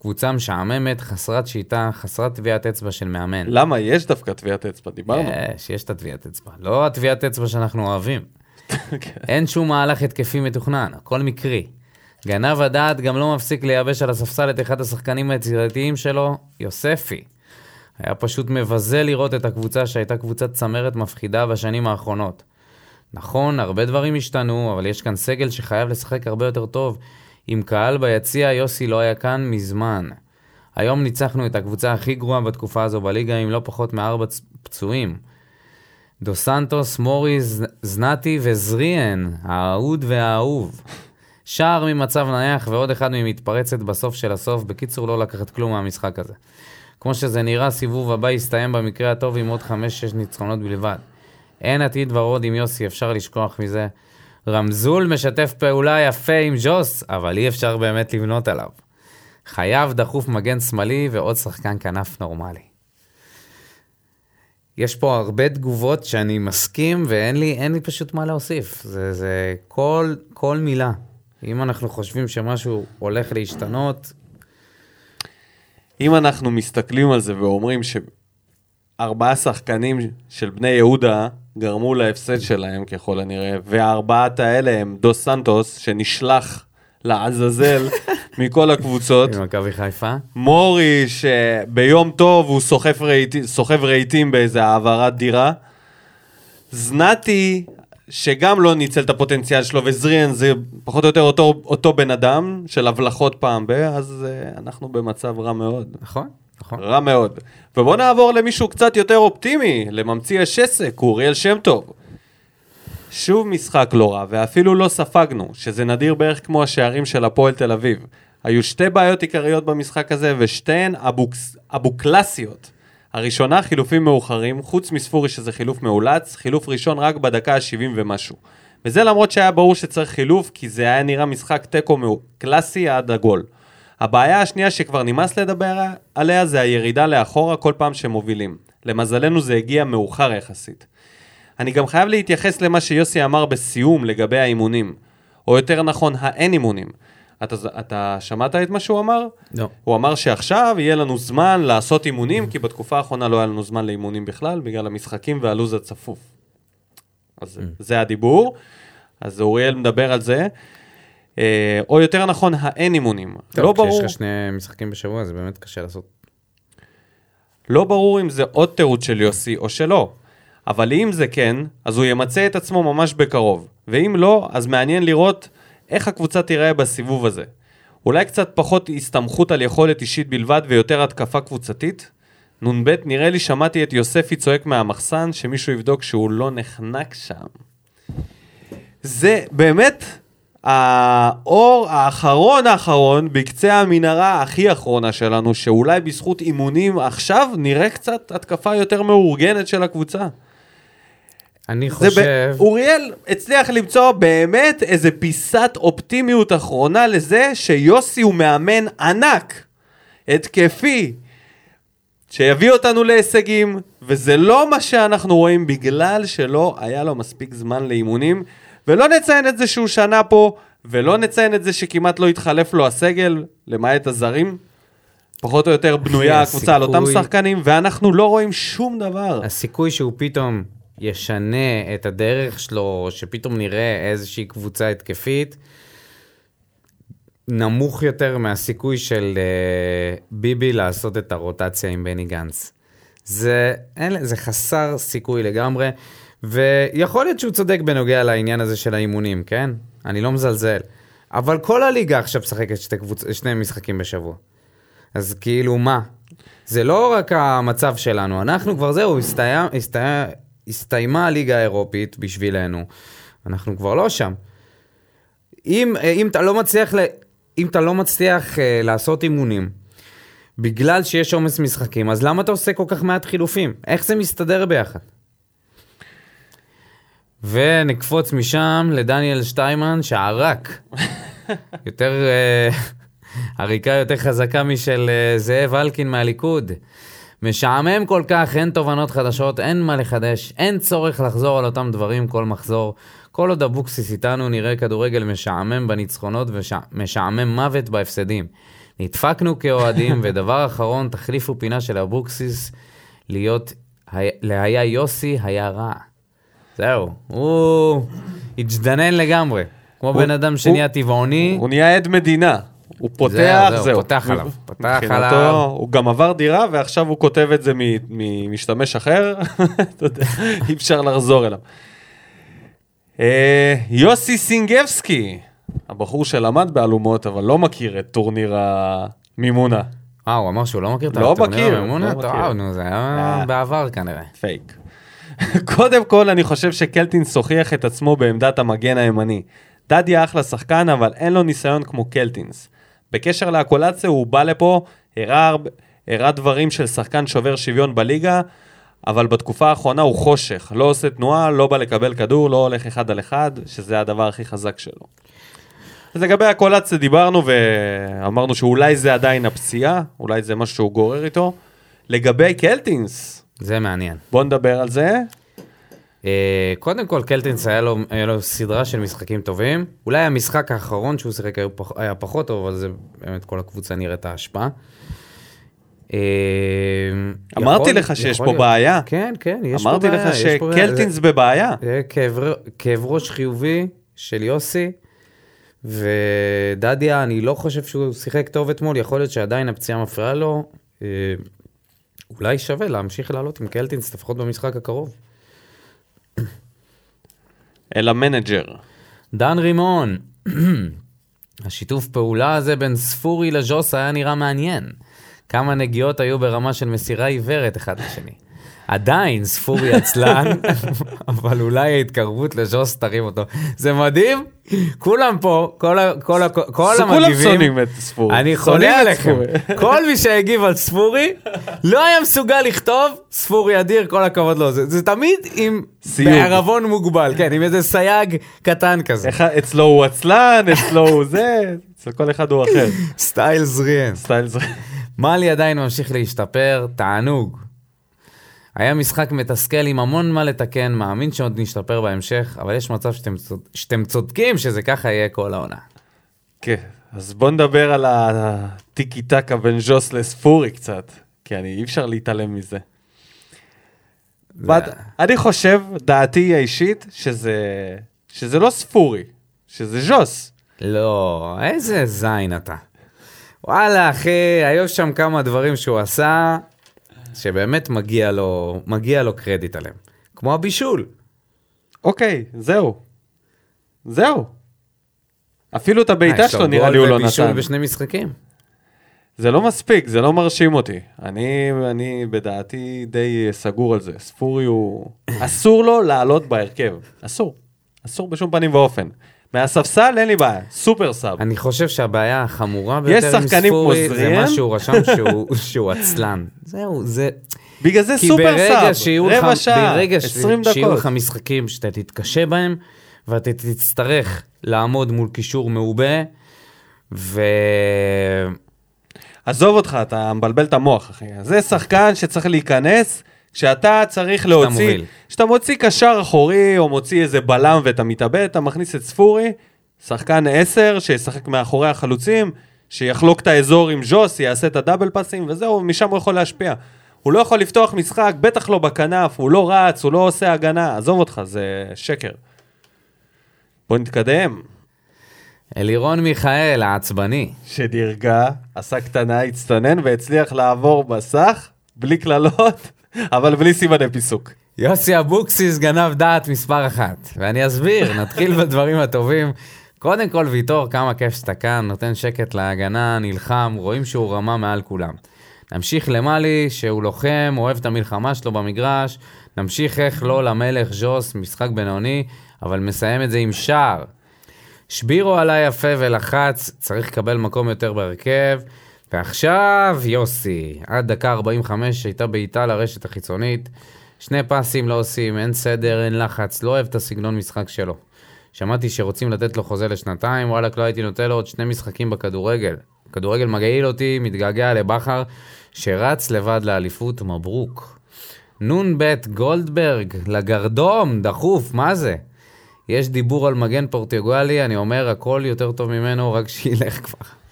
קבוצה משעממת, חסרת שיטה, חסרת טביעת אצבע של מאמן. למה? יש דווקא טביעת אצבע, דיברנו. יש, יש את הטביעת אצבע. לא הטביעת אצבע שאנחנו אוהבים. כן. אין שום מהלך התקפי מתוכנן, הכל מקרי. גנב הדעת גם לא מפסיק לייבש על הספסל את אחד השחקנים היצירתיים שלו, יוספי. היה פשוט מבזה לראות את הקבוצה שהייתה קבוצת צמרת מפחידה בשנים האחרונות. נכון, הרבה דברים השתנו, אבל יש כאן סגל שחייב לשחק הרבה יותר טוב. עם קהל ביציע, יוסי לא היה כאן מזמן. היום ניצחנו את הקבוצה הכי גרועה בתקופה הזו בליגה עם לא פחות מארבע פצועים. דו סנטוס, מורי, ז- זנתי וזריאן, האהוד והאהוב. שער ממצב נייח ועוד אחד ממתפרצת בסוף של הסוף. בקיצור, לא לקחת כלום מהמשחק הזה. כמו שזה נראה, סיבוב הבא יסתיים במקרה הטוב עם עוד 5-6 ניצחונות בלבד. אין עתיד ורוד עם יוסי, אפשר לשכוח מזה. רמזול משתף פעולה יפה עם ג'וס, אבל אי אפשר באמת לבנות עליו. חייב דחוף מגן שמאלי ועוד שחקן כנף נורמלי. יש פה הרבה תגובות שאני מסכים ואין לי, לי פשוט מה להוסיף. זה, זה כל, כל מילה. אם אנחנו חושבים שמשהו הולך להשתנות, אם אנחנו מסתכלים על זה ואומרים שארבעה שחקנים של בני יהודה גרמו להפסד שלהם ככל הנראה, והארבעת האלה הם דוס סנטוס, שנשלח לעזאזל מכל הקבוצות. ממכבי חיפה, מורי, שביום טוב הוא סוחב רהיטים באיזה העברת דירה. זנתי, שגם לא ניצל את הפוטנציאל שלו, וזריאן זה פחות או יותר אותו, אותו בן אדם של הבלחות פעם ב... אז uh, אנחנו במצב רע מאוד. נכון? נכון. רע מאוד. ובואו נעבור למישהו קצת יותר אופטימי, לממציא השסק, אוריאל שם טוב. שוב משחק לא רע, ואפילו לא ספגנו, שזה נדיר בערך כמו השערים של הפועל תל אביב. היו שתי בעיות עיקריות במשחק הזה, ושתיהן אבוקלסיות. הראשונה, חילופים מאוחרים, חוץ מספורי שזה חילוף מאולץ, חילוף ראשון רק בדקה ה-70 ומשהו. וזה למרות שהיה ברור שצריך חילוף, כי זה היה נראה משחק תיקו קלאסי עד הגול. הבעיה השנייה שכבר נמאס לדבר עליה זה הירידה לאחורה כל פעם שמובילים. למזלנו זה הגיע מאוחר יחסית. אני גם חייב להתייחס למה שיוסי אמר בסיום לגבי האימונים, או יותר נכון, האין אימונים. אתה, אתה שמעת את מה שהוא אמר? לא. הוא אמר שעכשיו יהיה לנו זמן לעשות אימונים, כי בתקופה האחרונה לא היה לנו זמן לאימונים בכלל, בגלל המשחקים והלו"ז הצפוף. אז זה הדיבור. אז אוריאל מדבר על זה. אה, או יותר נכון, האין אימונים. טוב, לא כשיש ברור, לך שני משחקים בשבוע, זה באמת קשה לעשות. לא ברור אם זה עוד תירוץ של יוסי או שלא. אבל אם זה כן, אז הוא ימצה את עצמו ממש בקרוב. ואם לא, אז מעניין לראות איך הקבוצה תיראה בסיבוב הזה. אולי קצת פחות הסתמכות על יכולת אישית בלבד ויותר התקפה קבוצתית? נ"ב, נראה לי שמעתי את יוספי צועק מהמחסן, שמישהו יבדוק שהוא לא נחנק שם. זה באמת האור האחרון האחרון בקצה המנהרה הכי אחרונה שלנו, שאולי בזכות אימונים עכשיו נראה קצת התקפה יותר מאורגנת של הקבוצה. אני חושב... ב... אוריאל הצליח למצוא באמת איזה פיסת אופטימיות אחרונה לזה שיוסי הוא מאמן ענק, התקפי, שיביא אותנו להישגים, וזה לא מה שאנחנו רואים בגלל שלא היה לו מספיק זמן לאימונים, ולא נציין את זה שהוא שנה פה, ולא נציין את זה שכמעט לא התחלף לו הסגל, למעט הזרים. פחות או יותר בנויה הקבוצה על אותם שחקנים, ואנחנו לא רואים שום דבר. הסיכוי שהוא פתאום ישנה את הדרך שלו, שפתאום נראה איזושהי קבוצה התקפית, נמוך יותר מהסיכוי של uh, ביבי לעשות את הרוטציה עם בני גנץ. זה, אין, זה חסר סיכוי לגמרי, ויכול להיות שהוא צודק בנוגע לעניין הזה של האימונים, כן? אני לא מזלזל. אבל כל הליגה עכשיו משחקת שתי, קבוצ... שני משחקים בשבוע. אז כאילו מה? זה לא רק המצב שלנו, אנחנו כבר זהו, הסתיים, הסתיים, הסתיימה הליגה האירופית בשבילנו, אנחנו כבר לא שם. אם, אם אתה לא מצליח, אם אתה לא מצליח uh, לעשות אימונים, בגלל שיש עומס משחקים, אז למה אתה עושה כל כך מעט חילופים? איך זה מסתדר ביחד? ונקפוץ משם לדניאל שטיימן, שערק. יותר, אה, עריקה יותר חזקה משל אה, זאב אלקין מהליכוד. משעמם כל כך, אין תובנות חדשות, אין מה לחדש, אין צורך לחזור על אותם דברים כל מחזור. כל עוד אבוקסיס איתנו נראה כדורגל משעמם בניצחונות ומשעמם מוות בהפסדים. נדפקנו כאוהדים, ודבר אחרון, תחליפו פינה של אבוקסיס להיות, להיה יוסי היה רע. זהו, הוא הג'דנן לגמרי. כמו הוא- בן אדם שנהיה טבעוני. הוא נהיה עד מדינה. הוא פותח, זהו, זהו. פותח עליו, פותח מבחינתו, עליו. הוא גם עבר דירה, ועכשיו הוא כותב את זה ממשתמש אחר. אתה יודע, אי אפשר לחזור אליו. אה, יוסי סינגבסקי, הבחור שלמד באלומות, אבל לא מכיר את טורניר המימונה. אה, הוא אמר שהוא לא מכיר את לא הטורניר מכיר, הממונה? לא טוב, מכיר. נו, זה היה אה. בעבר כנראה. פייק. קודם כל, אני חושב שקלטינס הוכיח את עצמו בעמדת המגן הימני. דדיה אחלה שחקן, אבל אין לו ניסיון כמו קלטינס. בקשר לאקולציה, הוא בא לפה, הראה, הראה דברים של שחקן שובר שוויון בליגה, אבל בתקופה האחרונה הוא חושך. לא עושה תנועה, לא בא לקבל כדור, לא הולך אחד על אחד, שזה הדבר הכי חזק שלו. אז לגבי הקולציה דיברנו ואמרנו שאולי זה עדיין הפציעה, אולי זה משהו שהוא גורר איתו. לגבי קלטינס, זה מעניין. בוא נדבר על זה. אה, קודם כל, קלטינס היה לו, היה לו סדרה של משחקים טובים. אולי המשחק האחרון שהוא שיחק היה, פח, היה פחות טוב, אבל זה באמת כל הקבוצה נראית ההשפעה. אה, אמרתי יכול- לך שיש פה להיות. בעיה. כן, כן, יש פה אמרתי בעיה. לך פה בעיה. שקלטינס זה- בבעיה. זה כאב, ר- כאב ראש חיובי של יוסי, ודדיה, אני לא חושב שהוא שיחק טוב אתמול, יכול להיות שעדיין הפציעה מפריעה לו. אה, אולי שווה להמשיך לעלות עם קלטינס, לפחות במשחק הקרוב. אל המנג'ר. דן רימון, השיתוף פעולה הזה בין ספורי לז'וס היה נראה מעניין. כמה נגיעות היו ברמה של מסירה עיוורת אחד לשני. עדיין ספורי עצלן, אבל אולי ההתקרבות לז'וס תרים אותו. זה מדהים, כולם פה, כל, ה- כל, ה- כל כולם המגיבים, שונאים את ספורי. אני חולה עליכם. כל מי שהגיב על ספורי, לא היה מסוגל לכתוב, ספורי אדיר, כל הכבוד לו. זה, זה תמיד עם. בערבון מוגבל, כן, עם איזה סייג קטן כזה. איך- אצלו הוא עצלן, אצלו הוא זה, אצל כל אחד הוא אחר. סטייל זריאן. סטייל זה. מאלי עדיין ממשיך להשתפר, תענוג. היה משחק מתסכל עם המון מה לתקן, מאמין שעוד נשתפר בהמשך, אבל יש מצב שאתם, שאתם צודקים שזה ככה יהיה כל העונה. כן, אז בוא נדבר על הטיקי טקה בין ז'וס לספורי קצת, כי אני, אי אפשר להתעלם מזה. בד- אני חושב, דעתי האישית, שזה, שזה לא ספורי, שזה ז'וס. לא, איזה זין אתה. וואלה, אחי, היו שם כמה דברים שהוא עשה, שבאמת מגיע לו, מגיע לו קרדיט עליהם. כמו הבישול. אוקיי, זהו. זהו. אפילו את אה, הבעיטה יש לו שלו נראה גול לי הוא לא ובישול נתן. בשני משחקים. זה לא מספיק, זה לא מרשים אותי. אני, אני בדעתי די סגור על זה. ספורי הוא... אסור לו לעלות בהרכב. אסור. אסור בשום פנים ואופן. מהספסל אין לי בעיה, סופר סאב. אני חושב שהבעיה החמורה ביותר עם ספורי, זה? מה שהוא רשם שהוא, שהוא עצלן. זהו, זה... בגלל זה סופר סאב. שיהיו רבע לך, שעה, ברגע ש- 20 שיהיו דקות. לך משחקים שאתה תתקשה בהם, ואתה תצטרך לעמוד מול קישור מעובה, ו... עזוב אותך, אתה מבלבל את המוח, אחי. זה שחקן שצריך להיכנס כשאתה צריך להוציא... כשאתה מוציא קשר אחורי, או מוציא איזה בלם ואתה מתאבד, אתה מכניס את ספורי, שחקן 10, שישחק מאחורי החלוצים, שיחלוק את האזור עם ז'וס, יעשה את הדאבל פאסים, וזהו, משם הוא יכול להשפיע. הוא לא יכול לפתוח משחק, בטח לא בכנף, הוא לא רץ, הוא לא עושה הגנה, עזוב אותך, זה שקר. בוא נתקדם. אלירון מיכאל, העצבני. שנרגע, עשה קטנה, הצטנן והצליח לעבור בסך, בלי קללות, אבל בלי סימני פיסוק. יוסי אבוקסיס גנב דעת מספר אחת, ואני אסביר, נתחיל בדברים הטובים. קודם כל, ויטור, כמה כיף שאתה כאן, נותן שקט להגנה, נלחם, רואים שהוא רמה מעל כולם. נמשיך למאלי, שהוא לוחם, אוהב את המלחמה שלו במגרש, נמשיך איך לא למלך ז'וס, משחק בינוני, אבל מסיים את זה עם שער. שבירו עלה יפה ולחץ, צריך לקבל מקום יותר בהרכב. ועכשיו יוסי, עד דקה 45 הייתה בעיטה לרשת החיצונית. שני פסים לא עושים, אין סדר, אין לחץ, לא אוהב את הסגנון משחק שלו. שמעתי שרוצים לתת לו חוזה לשנתיים, וואלכ לא הייתי נותן לו עוד שני משחקים בכדורגל. כדורגל מגעיל אותי, מתגעגע לבכר, שרץ לבד לאליפות, מברוק. נ"ב גולדברג, לגרדום, דחוף, מה זה? יש דיבור על מגן פורטוגלי, אני אומר, הכל יותר טוב ממנו, רק שילך כבר.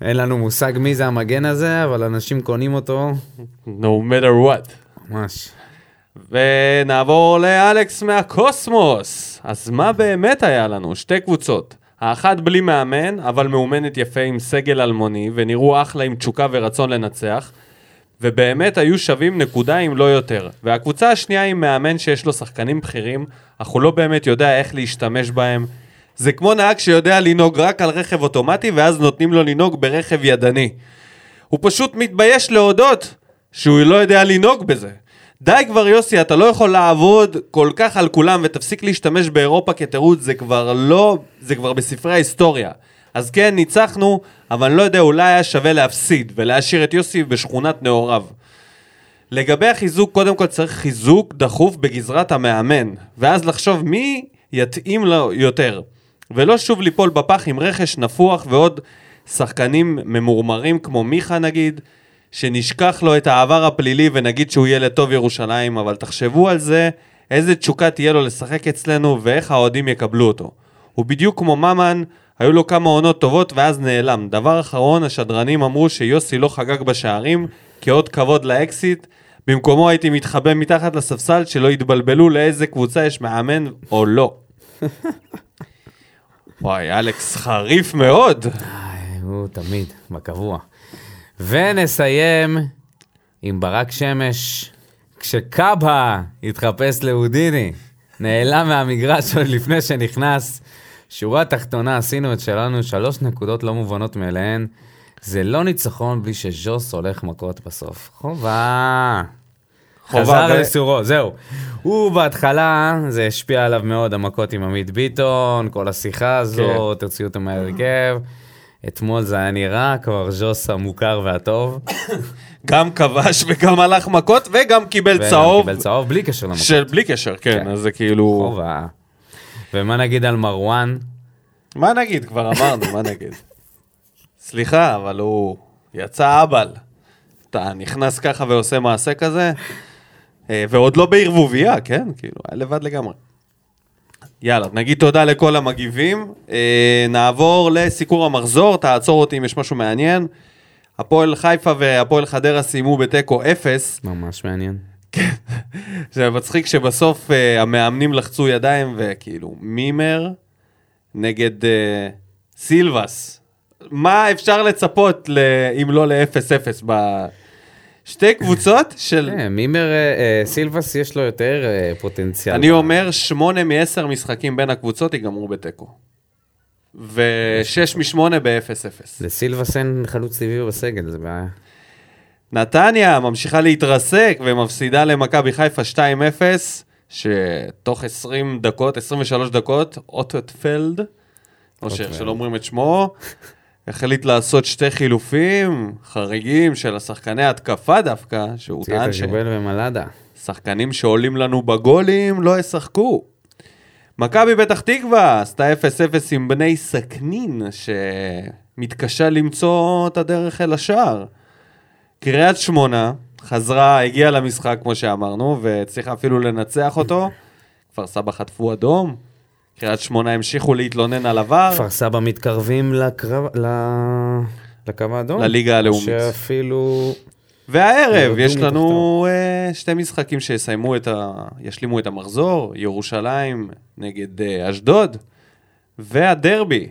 אין לנו מושג מי זה המגן הזה, אבל אנשים קונים אותו, No matter what. ממש. ונעבור לאלכס מהקוסמוס. אז מה באמת היה לנו? שתי קבוצות. האחת בלי מאמן, אבל מאומנת יפה עם סגל אלמוני, ונראו אחלה עם תשוקה ורצון לנצח, ובאמת היו שווים נקודה אם לא יותר. והקבוצה השנייה עם מאמן שיש לו שחקנים בכירים, אך הוא לא באמת יודע איך להשתמש בהם. זה כמו נהג שיודע לנהוג רק על רכב אוטומטי, ואז נותנים לו לנהוג ברכב ידני. הוא פשוט מתבייש להודות שהוא לא יודע לנהוג בזה. די כבר יוסי, אתה לא יכול לעבוד כל כך על כולם ותפסיק להשתמש באירופה כתירוץ, זה כבר לא, זה כבר בספרי ההיסטוריה. אז כן, ניצחנו, אבל אני לא יודע, אולי היה שווה להפסיד ולהשאיר את יוסי בשכונת נעוריו. לגבי החיזוק, קודם כל צריך חיזוק דחוף בגזרת המאמן, ואז לחשוב מי יתאים לו יותר. ולא שוב ליפול בפח עם רכש נפוח ועוד שחקנים ממורמרים כמו מיכה נגיד, שנשכח לו את העבר הפלילי ונגיד שהוא ילד טוב ירושלים, אבל תחשבו על זה, איזה תשוקה תהיה לו לשחק אצלנו ואיך האוהדים יקבלו אותו. הוא בדיוק כמו ממן, היו לו כמה עונות טובות ואז נעלם. דבר אחרון, השדרנים אמרו שיוסי לא חגג בשערים, כאות כבוד לאקסיט. במקומו הייתי מתחבא מתחת לספסל שלא יתבלבלו לאיזה קבוצה יש מאמן או לא. וואי, אלכס חריף מאוד. הוא תמיד, בקבוע. ונסיים עם ברק שמש, כשקאבה התחפש לאודיני, נעלם מהמגרש עוד לפני שנכנס. שורה תחתונה, עשינו את שלנו, שלוש נקודות לא מובנות מאליהן. זה לא ניצחון בלי שז'וס הולך מכות בסוף. חובה. חזר לסורו, זהו. הוא בהתחלה, זה השפיע עליו מאוד, המכות עם עמית ביטון, כל השיחה הזאת, תוציאו אותו מההרכב. אתמול זה היה נראה כבר ז'וס המוכר והטוב. גם כבש וגם הלך מכות וגם קיבל וגם צהוב. קיבל צהוב בלי קשר למכות. של בלי קשר, כן, כן. אז זה כאילו... חובה. ומה נגיד על מרואן? מה נגיד? כבר אמרנו, מה נגיד? סליחה, אבל הוא יצא אבל. אתה נכנס ככה ועושה מעשה כזה, ועוד לא בערבוביה, כן? כאילו, היה לבד לגמרי. יאללה, נגיד תודה לכל המגיבים. אה, נעבור לסיקור המחזור, תעצור אותי אם יש משהו מעניין. הפועל חיפה והפועל חדרה סיימו בתיקו אפס. ממש מעניין. זה מצחיק שבסוף uh, המאמנים לחצו ידיים וכאילו מימר נגד uh, סילבס. מה אפשר לצפות ל... אם לא ל-0-0 בשתי קבוצות של... כן, מימר, אה, אה, סילבס יש לו יותר אה, פוטנציאל. אני אומר, שמונה מ-10 משחקים בין הקבוצות ייגמרו בתיקו. ושש משמונה ב-0-0. לסילבס אין חלוץ טבעי בסגל, זה בעיה. נתניה ממשיכה להתרסק ומפסידה למכבי חיפה 2-0, שתוך 20 דקות, 23 דקות, אוטוטפלד, או שאיך שלא אומרים את שמו, החליט לעשות שתי חילופים חריגים של השחקני התקפה דווקא, שהוא טען הג'ובל ומלאדה. ששחקנים שעולים לנו בגולים לא ישחקו. מכבי פתח תקווה עשתה 0-0 עם בני סכנין, שמתקשה למצוא את הדרך אל השער. קריית שמונה חזרה, הגיעה למשחק כמו שאמרנו, והצליחה אפילו לנצח אותו. כפר סבא חטפו אדום, קריית שמונה המשיכו להתלונן על עבר. כפר סבא מתקרבים לקרב, ל... לקו האדום. לליגה הלאומית. שאפילו... והערב יש לנו uh, שתי משחקים שיסיימו את ה... ישלימו את המחזור, ירושלים נגד uh, אשדוד, והדרבי.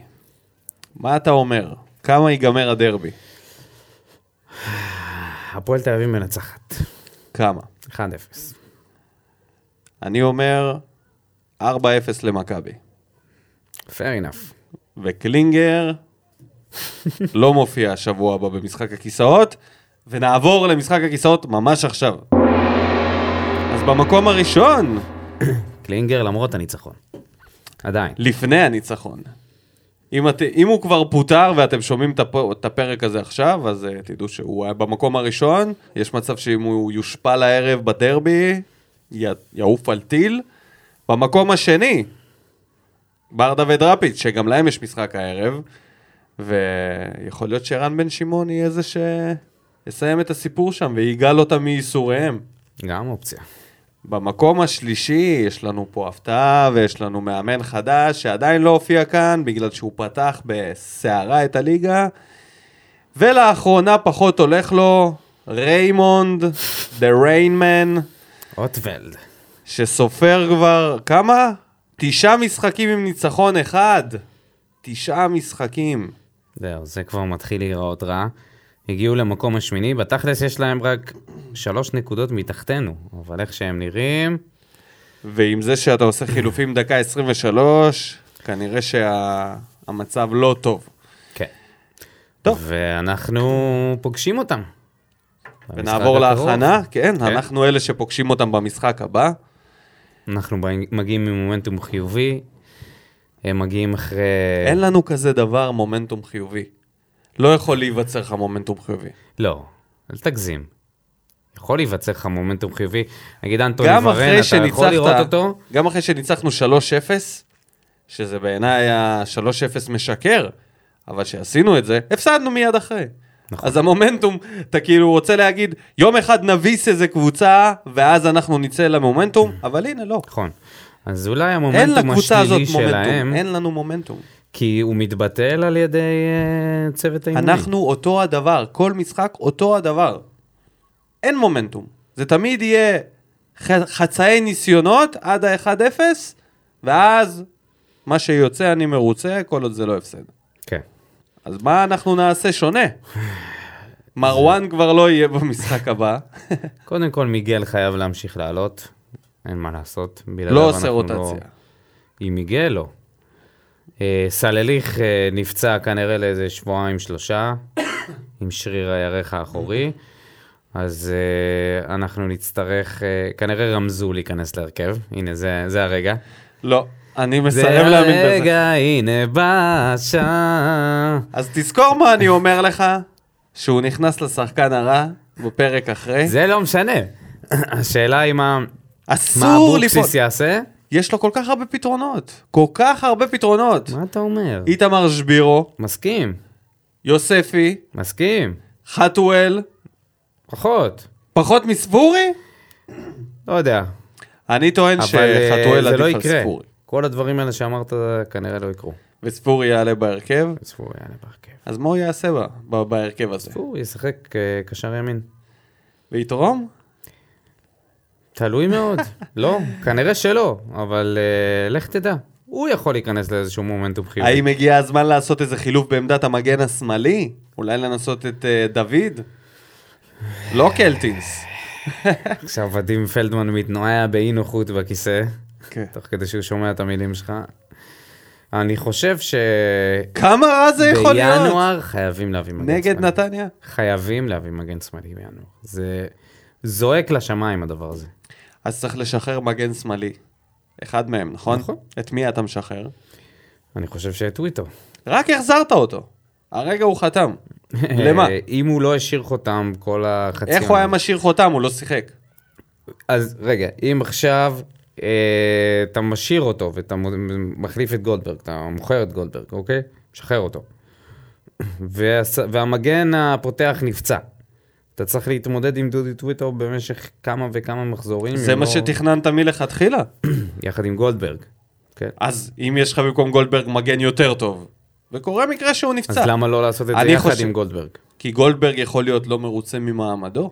מה אתה אומר? כמה ייגמר הדרבי? הפועל תל אביב מנצחת. כמה? 1-0. אני אומר 4-0 למכבי. fair enough. וקלינגר לא מופיע השבוע הבא במשחק הכיסאות, ונעבור למשחק הכיסאות ממש עכשיו. אז במקום הראשון, קלינגר למרות הניצחון. עדיין. לפני הניצחון. אם, את, אם הוא כבר פוטר ואתם שומעים את, הפ, את הפרק הזה עכשיו, אז uh, תדעו שהוא היה במקום הראשון. יש מצב שאם הוא יושפל הערב בדרבי, י, יעוף על טיל. במקום השני, ברדה ודראפיץ', שגם להם יש משחק הערב, ויכול להיות שערן בן שמעון יהיה זה שיסיים את הסיפור שם ויגאל אותם מייסוריהם. גם אופציה. במקום השלישי יש לנו פה הפתעה ויש לנו מאמן חדש שעדיין לא הופיע כאן בגלל שהוא פתח בסערה את הליגה ולאחרונה פחות הולך לו ריימונד, The Rainman, אוטוולד. שסופר כבר כמה? תשעה משחקים עם ניצחון אחד. תשעה משחקים. זהו, זה כבר מתחיל להיראות רע. הגיעו למקום השמיני, בתכלס יש להם רק שלוש נקודות מתחתנו, אבל איך שהם נראים, ועם זה שאתה עושה חילופים דקה 23, כנראה שהמצב לא טוב. כן. טוב. ואנחנו פוגשים אותם. ונעבור. להכנה, כן, כן. אנחנו אלה שפוגשים אותם במשחק הבא. אנחנו מגיעים ממומנטום חיובי, הם מגיעים אחרי... אין לנו כזה דבר מומנטום חיובי. לא יכול להיווצר לך מומנטום חיובי. לא, אל תגזים. יכול להיווצר לך מומנטום חיובי. נגיד אנטוני ורן, אתה יכול לראות אותו? גם אחרי שניצחנו 3-0, שזה בעיניי ה-3-0 משקר, אבל שעשינו את זה, הפסדנו מיד אחרי. נכון. אז המומנטום, אתה כאילו רוצה להגיד, יום אחד נביס איזה קבוצה, ואז אנחנו נצא למומנטום, אבל הנה, לא. נכון. אז אולי אין המומנטום לקבוצה הזאת השלילי מומנטום, שלהם, אין לנו מומנטום. כי הוא מתבטל על ידי אה, צוות האימונים. אנחנו אותו הדבר, כל משחק אותו הדבר. אין מומנטום. זה תמיד יהיה ח- חצאי ניסיונות עד ה-1-0, ואז מה שיוצא אני מרוצה, כל עוד זה לא הפסד. כן. אז מה אנחנו נעשה שונה? מרואן כבר לא יהיה במשחק הבא, קודם כל, מיגל חייב להמשיך לעלות, אין מה לעשות. לא עושה אנחנו רוטציה. עם מיגל לא. אה, סלליך אה, נפצע כנראה לאיזה שבועיים שלושה, עם שריר הירך האחורי, אז אה, אנחנו נצטרך, אה, כנראה רמזו להיכנס להרכב, הנה זה, זה הרגע. לא, אני מסרב להאמין בזה. הרגע, הנה בא השעה. אז תזכור מה אני אומר לך, שהוא נכנס לשחקן הרע בפרק אחרי. זה לא משנה. השאלה היא מה, מה אסור לפעול. אבוקסיס יעשה? יש לו כל כך הרבה פתרונות. כל כך הרבה פתרונות. מה אתה אומר? איתמר שבירו, מסכים. יוספי, מסכים, חתואל, פחות. פחות מספורי? לא יודע. אני טוען אה, שחתואל עדיף לא על. ספורי. כל הדברים האלה שאמרת כנראה לא יקרו. וספורי יעלה בהרכב, ספורי יעלה בהרכב. אז מה הוא יעשה בה, ב- בהרכב הזה? ספורי ישחק אה, קשר ימין. ויתרום? תלוי מאוד. לא, כנראה שלא, אבל אה, לך תדע. הוא יכול להיכנס לאיזשהו מומנטום חיובי. האם הגיע הזמן לעשות איזה חילוף בעמדת המגן השמאלי? אולי לנסות את אה, דוד? לא קלטינס. עכשיו ודים פלדמן מתנועע באי נוחות בכיסא, כן. תוך כדי שהוא שומע את המילים שלך. אני חושב כמה רע זה יכול להיות? שבינואר חייבים להביא מגן נגד שמאלי. נתניה? חייבים להביא מגן שמאלי בינואר. זה זועק לשמיים הדבר הזה. אז צריך לשחרר מגן שמאלי. אחד מהם, נכון? נכון. את מי אתה משחרר? אני חושב שטוויטר. רק החזרת אותו. הרגע הוא חתם. למה? אם הוא לא השאיר חותם כל החצי... איך הוא. היה משאיר חותם? הוא לא שיחק. אז רגע, אם עכשיו אתה משאיר אותו ואתה מחליף את גולדברג, אתה מוכר את גולדברג, אוקיי? משחרר אותו. והמגן הפותח נפצע. אתה צריך להתמודד עם דודי טוויטר במשך כמה וכמה מחזורים. זה מה לא- שתכננת מלכתחילה. יחד עם גולדברג. כן. אז אם יש לך במקום גולדברג מגן יותר טוב, וקורה מקרה שהוא אז נפצע, למה לא לעשות את זה יחד חושב- עם גולדברג? כי גולדברג יכול להיות לא מרוצה ממעמדו.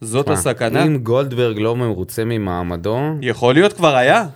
זאת הסכנה. אם גולדברג לא מרוצה ממעמדו, יכול להיות כבר היה.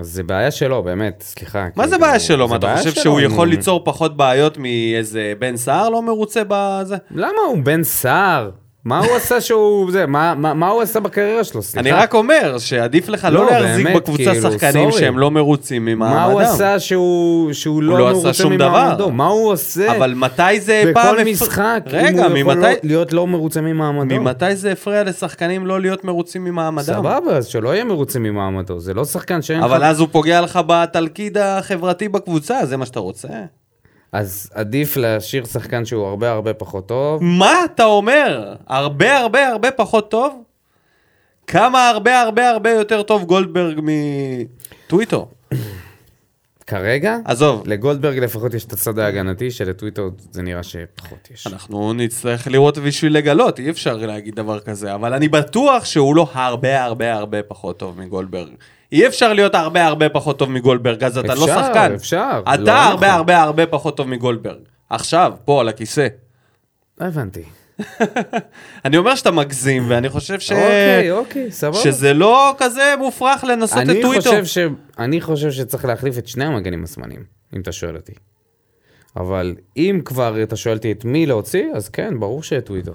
אז זה בעיה שלו, באמת, סליחה. מה זה כאילו, בעיה שלו? מה, אתה חושב שהוא יכול ליצור פחות בעיות מאיזה בן סער לא מרוצה בזה? למה הוא בן סער? מה הוא עשה שהוא... זה, מה, מה, מה הוא עשה בקריירה שלו? סליחה. אני רק אומר שעדיף לך לא לא, להחזיק באמת, בקבוצה כאילו, שחקנים סורי. שהם לא מרוצים ממעמדם. מה הוא עשה שהוא, שהוא לא, לא מרוצה ממעמדו? דבר. מה הוא עושה? אבל מתי זה פעם... בכל משחק, רגע, אם הוא יכול ממתי- לא, להיות לא מרוצה ממעמדו. ממתי זה הפריע לשחקנים לא להיות מרוצים ממעמדם? סבבה, אז שלא יהיה מרוצה ממעמדו. זה לא שחקן שאין אבל לך... אז הוא פוגע לך בתלכיד החברתי בקבוצה, זה מה שאתה רוצה? אז עדיף להשאיר שחקן שהוא הרבה הרבה פחות טוב. מה אתה אומר? הרבה הרבה הרבה פחות טוב? כמה הרבה הרבה הרבה יותר טוב גולדברג מטוויטו? כרגע, עזוב, לגולדברג לפחות יש את הצד ההגנתי, שלטוויטר זה נראה שפחות יש. אנחנו נצטרך לראות בשביל לגלות, אי אפשר להגיד דבר כזה, אבל אני בטוח שהוא לא הרבה הרבה הרבה פחות טוב מגולדברג. אי אפשר להיות הרבה הרבה פחות טוב מגולדברג, אז אתה לא אפשר, שחקן. אפשר, אתה לא הרבה נכון. הרבה הרבה פחות טוב מגולדברג. עכשיו, פה על הכיסא. לא הבנתי. אני אומר שאתה מגזים, ואני חושב ש... אוקיי, אוקיי, סבבה. שזה לא כזה מופרך לנסות את טוויטו. ש... אני חושב שצריך להחליף את שני המגנים השמאליים, אם אתה שואל אותי. אבל אם כבר אתה שואל אותי את מי להוציא, אז כן, ברור שאת טוויטר.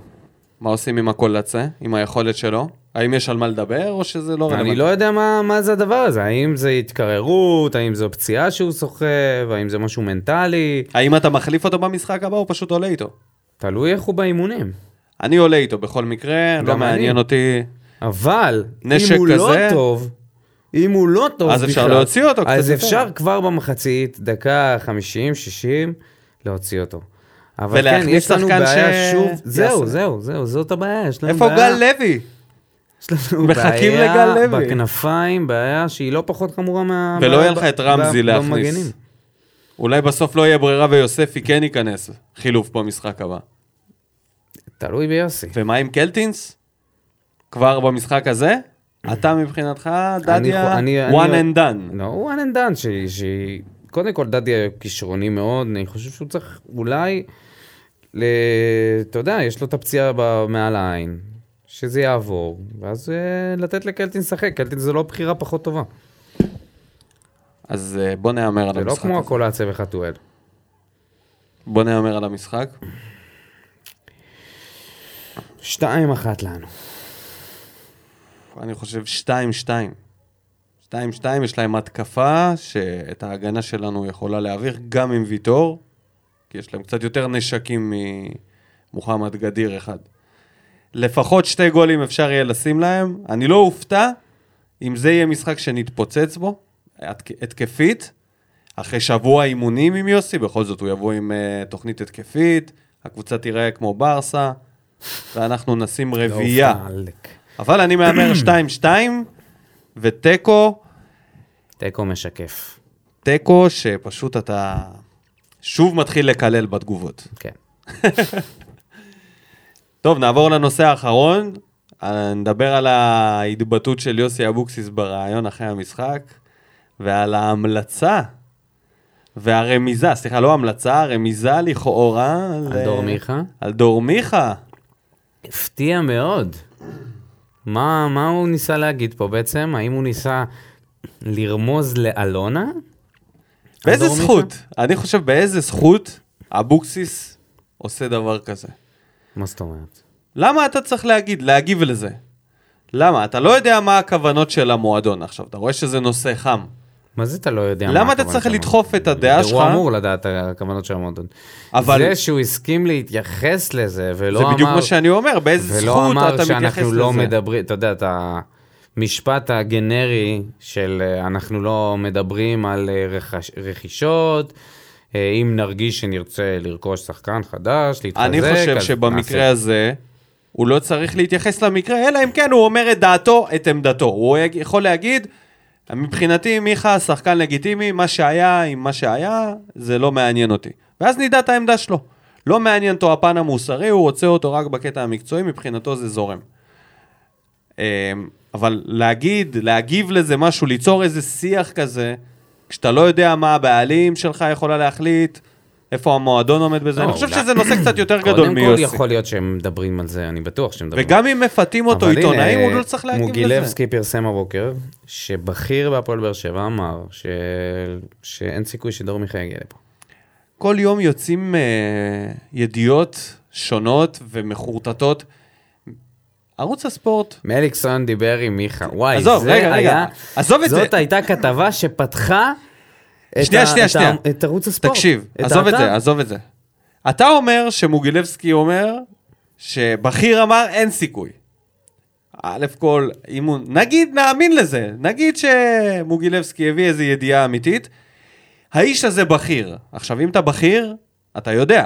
מה עושים עם הקולצה? עם היכולת שלו? האם יש על מה לדבר, או שזה לא רלוונטי? אני לא יודע מה, מה זה הדבר הזה, האם זה התקררות, האם זו פציעה שהוא סוחב, האם זה משהו מנטלי, האם אתה מחליף אותו במשחק הבא, או פשוט עולה איתו? תלוי איך הוא באימונים. אני עולה איתו בכל מקרה, לא מעניין אני. אותי. אבל, נשק אם הוא כזה- לא טוב, אם הוא לא טוב אז אפשר בכלל, להוציא אותו אז יותר. אפשר כבר במחצית, דקה 50, 60, להוציא אותו. אבל כן, יש לנו בעיה ש- שוב. זהו, זהו, זהו, זאת הבעיה, יש לנו איפה בעיה. גל לוי? יש לנו מחכים בעיה לגל לוי. בכנפיים, בעיה שהיא לא פחות חמורה מה... ולא יהיה לך את רמזי ב- להכניס. במגנים. אולי בסוף לא יהיה ברירה ויוספי כן ייכנס חילוף במשחק הבא. תלוי ביוסי. ומה עם קלטינס? כבר במשחק הזה? אתה מבחינתך, דדיה, אני- אני- one אני- and done. לא, one and done, קודם כל, דדיה כישרוני מאוד, אני חושב שהוא צריך אולי... ל... אתה יודע, יש לו את הפציעה מעל העין, שזה יעבור, ואז אה, לתת לקלטין לשחק, קלטין זה לא בחירה פחות טובה. אז אה, בוא נהמר על זה לא המשחק. כמו הזה. הקולציה וחתואל. בוא נהמר על המשחק. שתיים אחת לנו. אני חושב 2-2. 2-2, יש להם התקפה שאת ההגנה שלנו יכולה להעביר גם עם ויטור, כי יש להם קצת יותר נשקים ממוחמד גדיר אחד. לפחות שתי גולים אפשר יהיה לשים להם. אני לא אופתע אם זה יהיה משחק שנתפוצץ בו, התק- התקפית, אחרי שבוע אימונים עם יוסי, בכל זאת הוא יבוא עם uh, תוכנית התקפית, הקבוצה תיראה כמו ברסה, ואנחנו נשים רביעייה. לא עלק. אבל אני מהמר 2-2, ותיקו, תיקו משקף. תיקו שפשוט אתה... שוב מתחיל לקלל בתגובות. כן. טוב, נעבור לנושא האחרון. נדבר על ההתבטאות של יוסי אבוקסיס בריאיון אחרי המשחק, ועל ההמלצה והרמיזה, סליחה, לא המלצה, רמיזה לכאורה. על דור מיכה? על דור מיכה. הפתיע מאוד. מה, מה הוא ניסה להגיד פה בעצם? האם הוא ניסה לרמוז לאלונה? באיזה זכות? מיכה? אני חושב באיזה זכות אבוקסיס עושה דבר כזה. מה זאת אומרת? למה אתה צריך להגיד, להגיב לזה? למה? אתה לא יודע מה הכוונות של המועדון עכשיו, אתה רואה שזה נושא חם. מה זה אתה לא יודע? מה למה אתה צריך? לדחוף את הדעה שלך? הוא אמור לדעת את הכוונות של המועדון. אבל- זה שהוא הסכים להתייחס לזה, ולא זה אמר... בדיוק מה שאני אומר, באיזה ולא זכות אמר אתה מתייחס שאנחנו לזה. לא מדברים, אתה יודע, את המשפט הגנרי של אנחנו לא מדברים על אה, רכש, רכישות, אם נרגיש שנרצה לרכוש שחקן חדש, להתחזק, אני חושב שבמקרה נעשה. הזה, הוא לא צריך להתייחס למקרה, אלא אם כן הוא אומר את דעתו, את עמדתו. הוא יכול להגיד, מבחינתי מיכה שחקן לגיטימי, מה שהיה עם מה שהיה, זה לא מעניין אותי. ואז נדע את העמדה שלו. לא מעניין אותו הפן המוסרי, הוא רוצה אותו רק בקטע המקצועי, מבחינתו זה זורם. אמ, אבל להגיד, להגיב לזה משהו, ליצור איזה שיח כזה, כשאתה לא יודע מה הבעלים שלך יכולה להחליט, איפה המועדון עומד בזה, לא, אני חושב אולי- שזה נושא קצת יותר גדול קודם כל מיוסי. יכול להיות שהם מדברים על זה, אני בטוח שהם מדברים. וגם אם מפתים אותו עיתונאים, הוא לא צריך להגיב לזה. מוגילבסקי פרסם הבוקר, שבכיר בהפועל באר שבע אמר. שאין סיכוי שדור מיכה יגיע לפה. כל יום יוצאים אה, ידיעות שונות ומחורטטות. ערוץ הספורט, מליקסון דיבר עם מיכה, וואי, עזוב, זה רגע, רגע, היה... עזוב את זה. זאת הייתה כתבה שפתחה שנייה, שנייה, את ה- שנייה. את ערוץ הספורט. תקשיב, את עזוב את. זה, עזוב את זה. אתה אומר שמוגילבסקי אומר שבכיר אמר אין סיכוי. א' כל, הוא, נגיד נאמין לזה, נגיד שמוגילבסקי הביא איזו ידיעה אמיתית, האיש הזה בכיר. עכשיו, אם אתה בכיר, אתה יודע.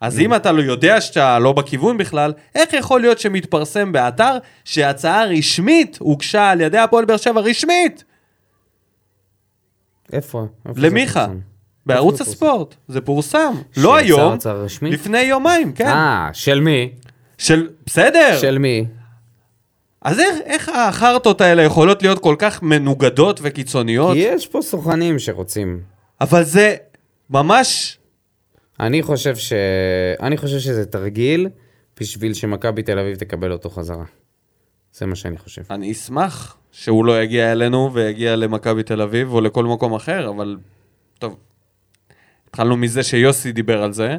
אז אם אתה לא יודע שאתה לא בכיוון בכלל, איך יכול להיות שמתפרסם באתר שהצעה רשמית הוגשה על ידי הפועל באר שבע רשמית איפה? למיכה? בערוץ הספורט, זה פורסם. לא היום? לפני יומיים, כן. אה, של מי? של, בסדר. של מי? אז איך, איך החרטות האלה יכולות להיות כל כך מנוגדות וקיצוניות? כי יש פה סוכנים שרוצים. אבל זה ממש... אני חושב ש... אני חושב שזה תרגיל בשביל שמכבי תל אביב תקבל אותו חזרה. זה מה שאני חושב. אני אשמח שהוא לא יגיע אלינו ויגיע למכבי תל אביב או לכל מקום אחר, אבל טוב. התחלנו מזה שיוסי דיבר על זה.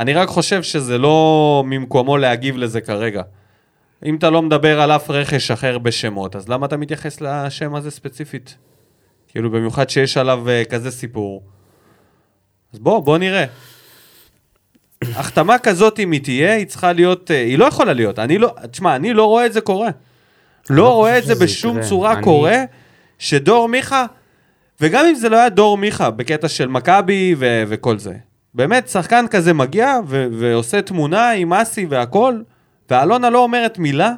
אני רק חושב שזה לא ממקומו להגיב לזה כרגע. אם אתה לא מדבר על אף רכש אחר בשמות, אז למה אתה מתייחס לשם הזה ספציפית? כאילו, במיוחד שיש עליו uh, כזה סיפור. אז בוא, בוא נראה. החתמה כזאת, אם היא תהיה, היא צריכה להיות, uh, היא לא יכולה להיות. אני לא, תשמע, אני לא רואה את זה קורה. לא לא רואה את זה בשום יקרה. צורה אני- קורה, שדור מיכה, וגם אם זה לא היה דור מיכה, בקטע של מכבי ו- וכל זה. באמת, שחקן כזה מגיע ו- ועושה תמונה עם אסי והכל, ואלונה לא אומרת מילה,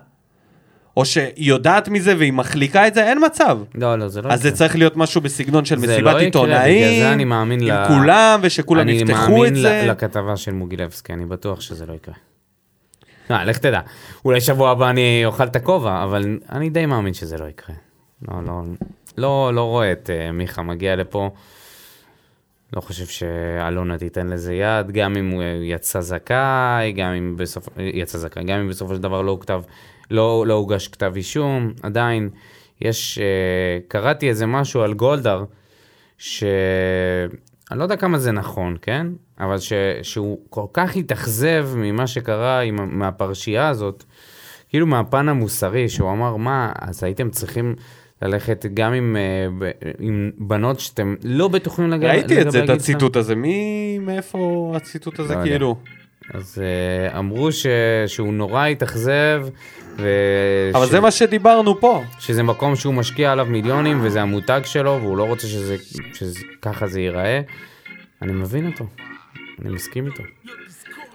או שהיא יודעת מזה והיא מחליקה את זה, אין מצב. לא, לא, זה לא אז זה צריך להיות משהו בסגנון של זה מסיבת לא יקרה, עיתונאים, בגלל זה אני מאמין עם ל- כולם, ושכולם יפתחו את אני מאמין זה. לכתבה של מוגילבסקי, אני בטוח שזה לא יקרה. אה, לך תדע. אולי שבוע הבא אני אוכל את הכובע, אבל אני די מאמין שזה לא יקרה. לא, לא, לא, לא רואה את uh, מיכה מגיע לפה. לא חושב שאלונה תיתן לזה יד, גם אם הוא יצא זכאי, גם אם בסוף... יצא זכאי, גם אם בסופו של דבר לא כתב, לא, לא הוגש כתב אישום, עדיין יש... Uh, קראתי איזה משהו על גולדהר, ש... אני לא יודע כמה זה נכון, כן? אבל ש... שהוא כל כך התאכזב ממה שקרה עם... מהפרשייה הזאת, כאילו מהפן המוסרי, שהוא אמר, מה, אז הייתם צריכים ללכת גם עם, אה. עם בנות שאתם לא בטוחים לגבי... ראיתי את זה, את הציטוט הזה. מי, מאיפה הציטוט הזה, לא יודע. כאילו? אז uh, אמרו ש... שהוא נורא התאכזב, ו... אבל ש... זה מה שדיברנו פה. שזה מקום שהוא משקיע עליו מיליונים, וזה המותג שלו, והוא לא רוצה שזה... שככה זה ייראה. אני מבין אותו, אני מסכים איתו.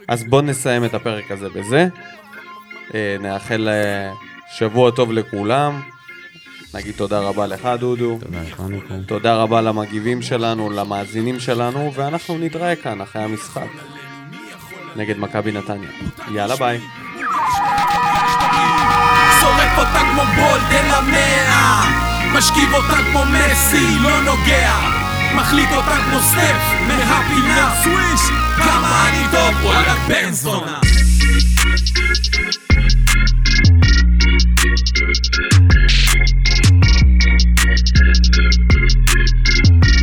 אז בואו נסיים את הפרק הזה בזה. אה, נאחל אה, שבוע טוב לכולם, נגיד תודה רבה לך, דודו. תודה לך, מיקום. תודה רבה למגיבים שלנו, למאזינים שלנו, ואנחנו נתראה כאן אחרי המשחק. נגד מכבי נתניה. יאללה ביי. שורף אותה כמו בולדן המאה משכיב אותה כמו מסי, לא נוגע מחליט אותה כמו סטף מהפינה סוויש כמה אני טוב, וואלה בן זונה Thank you.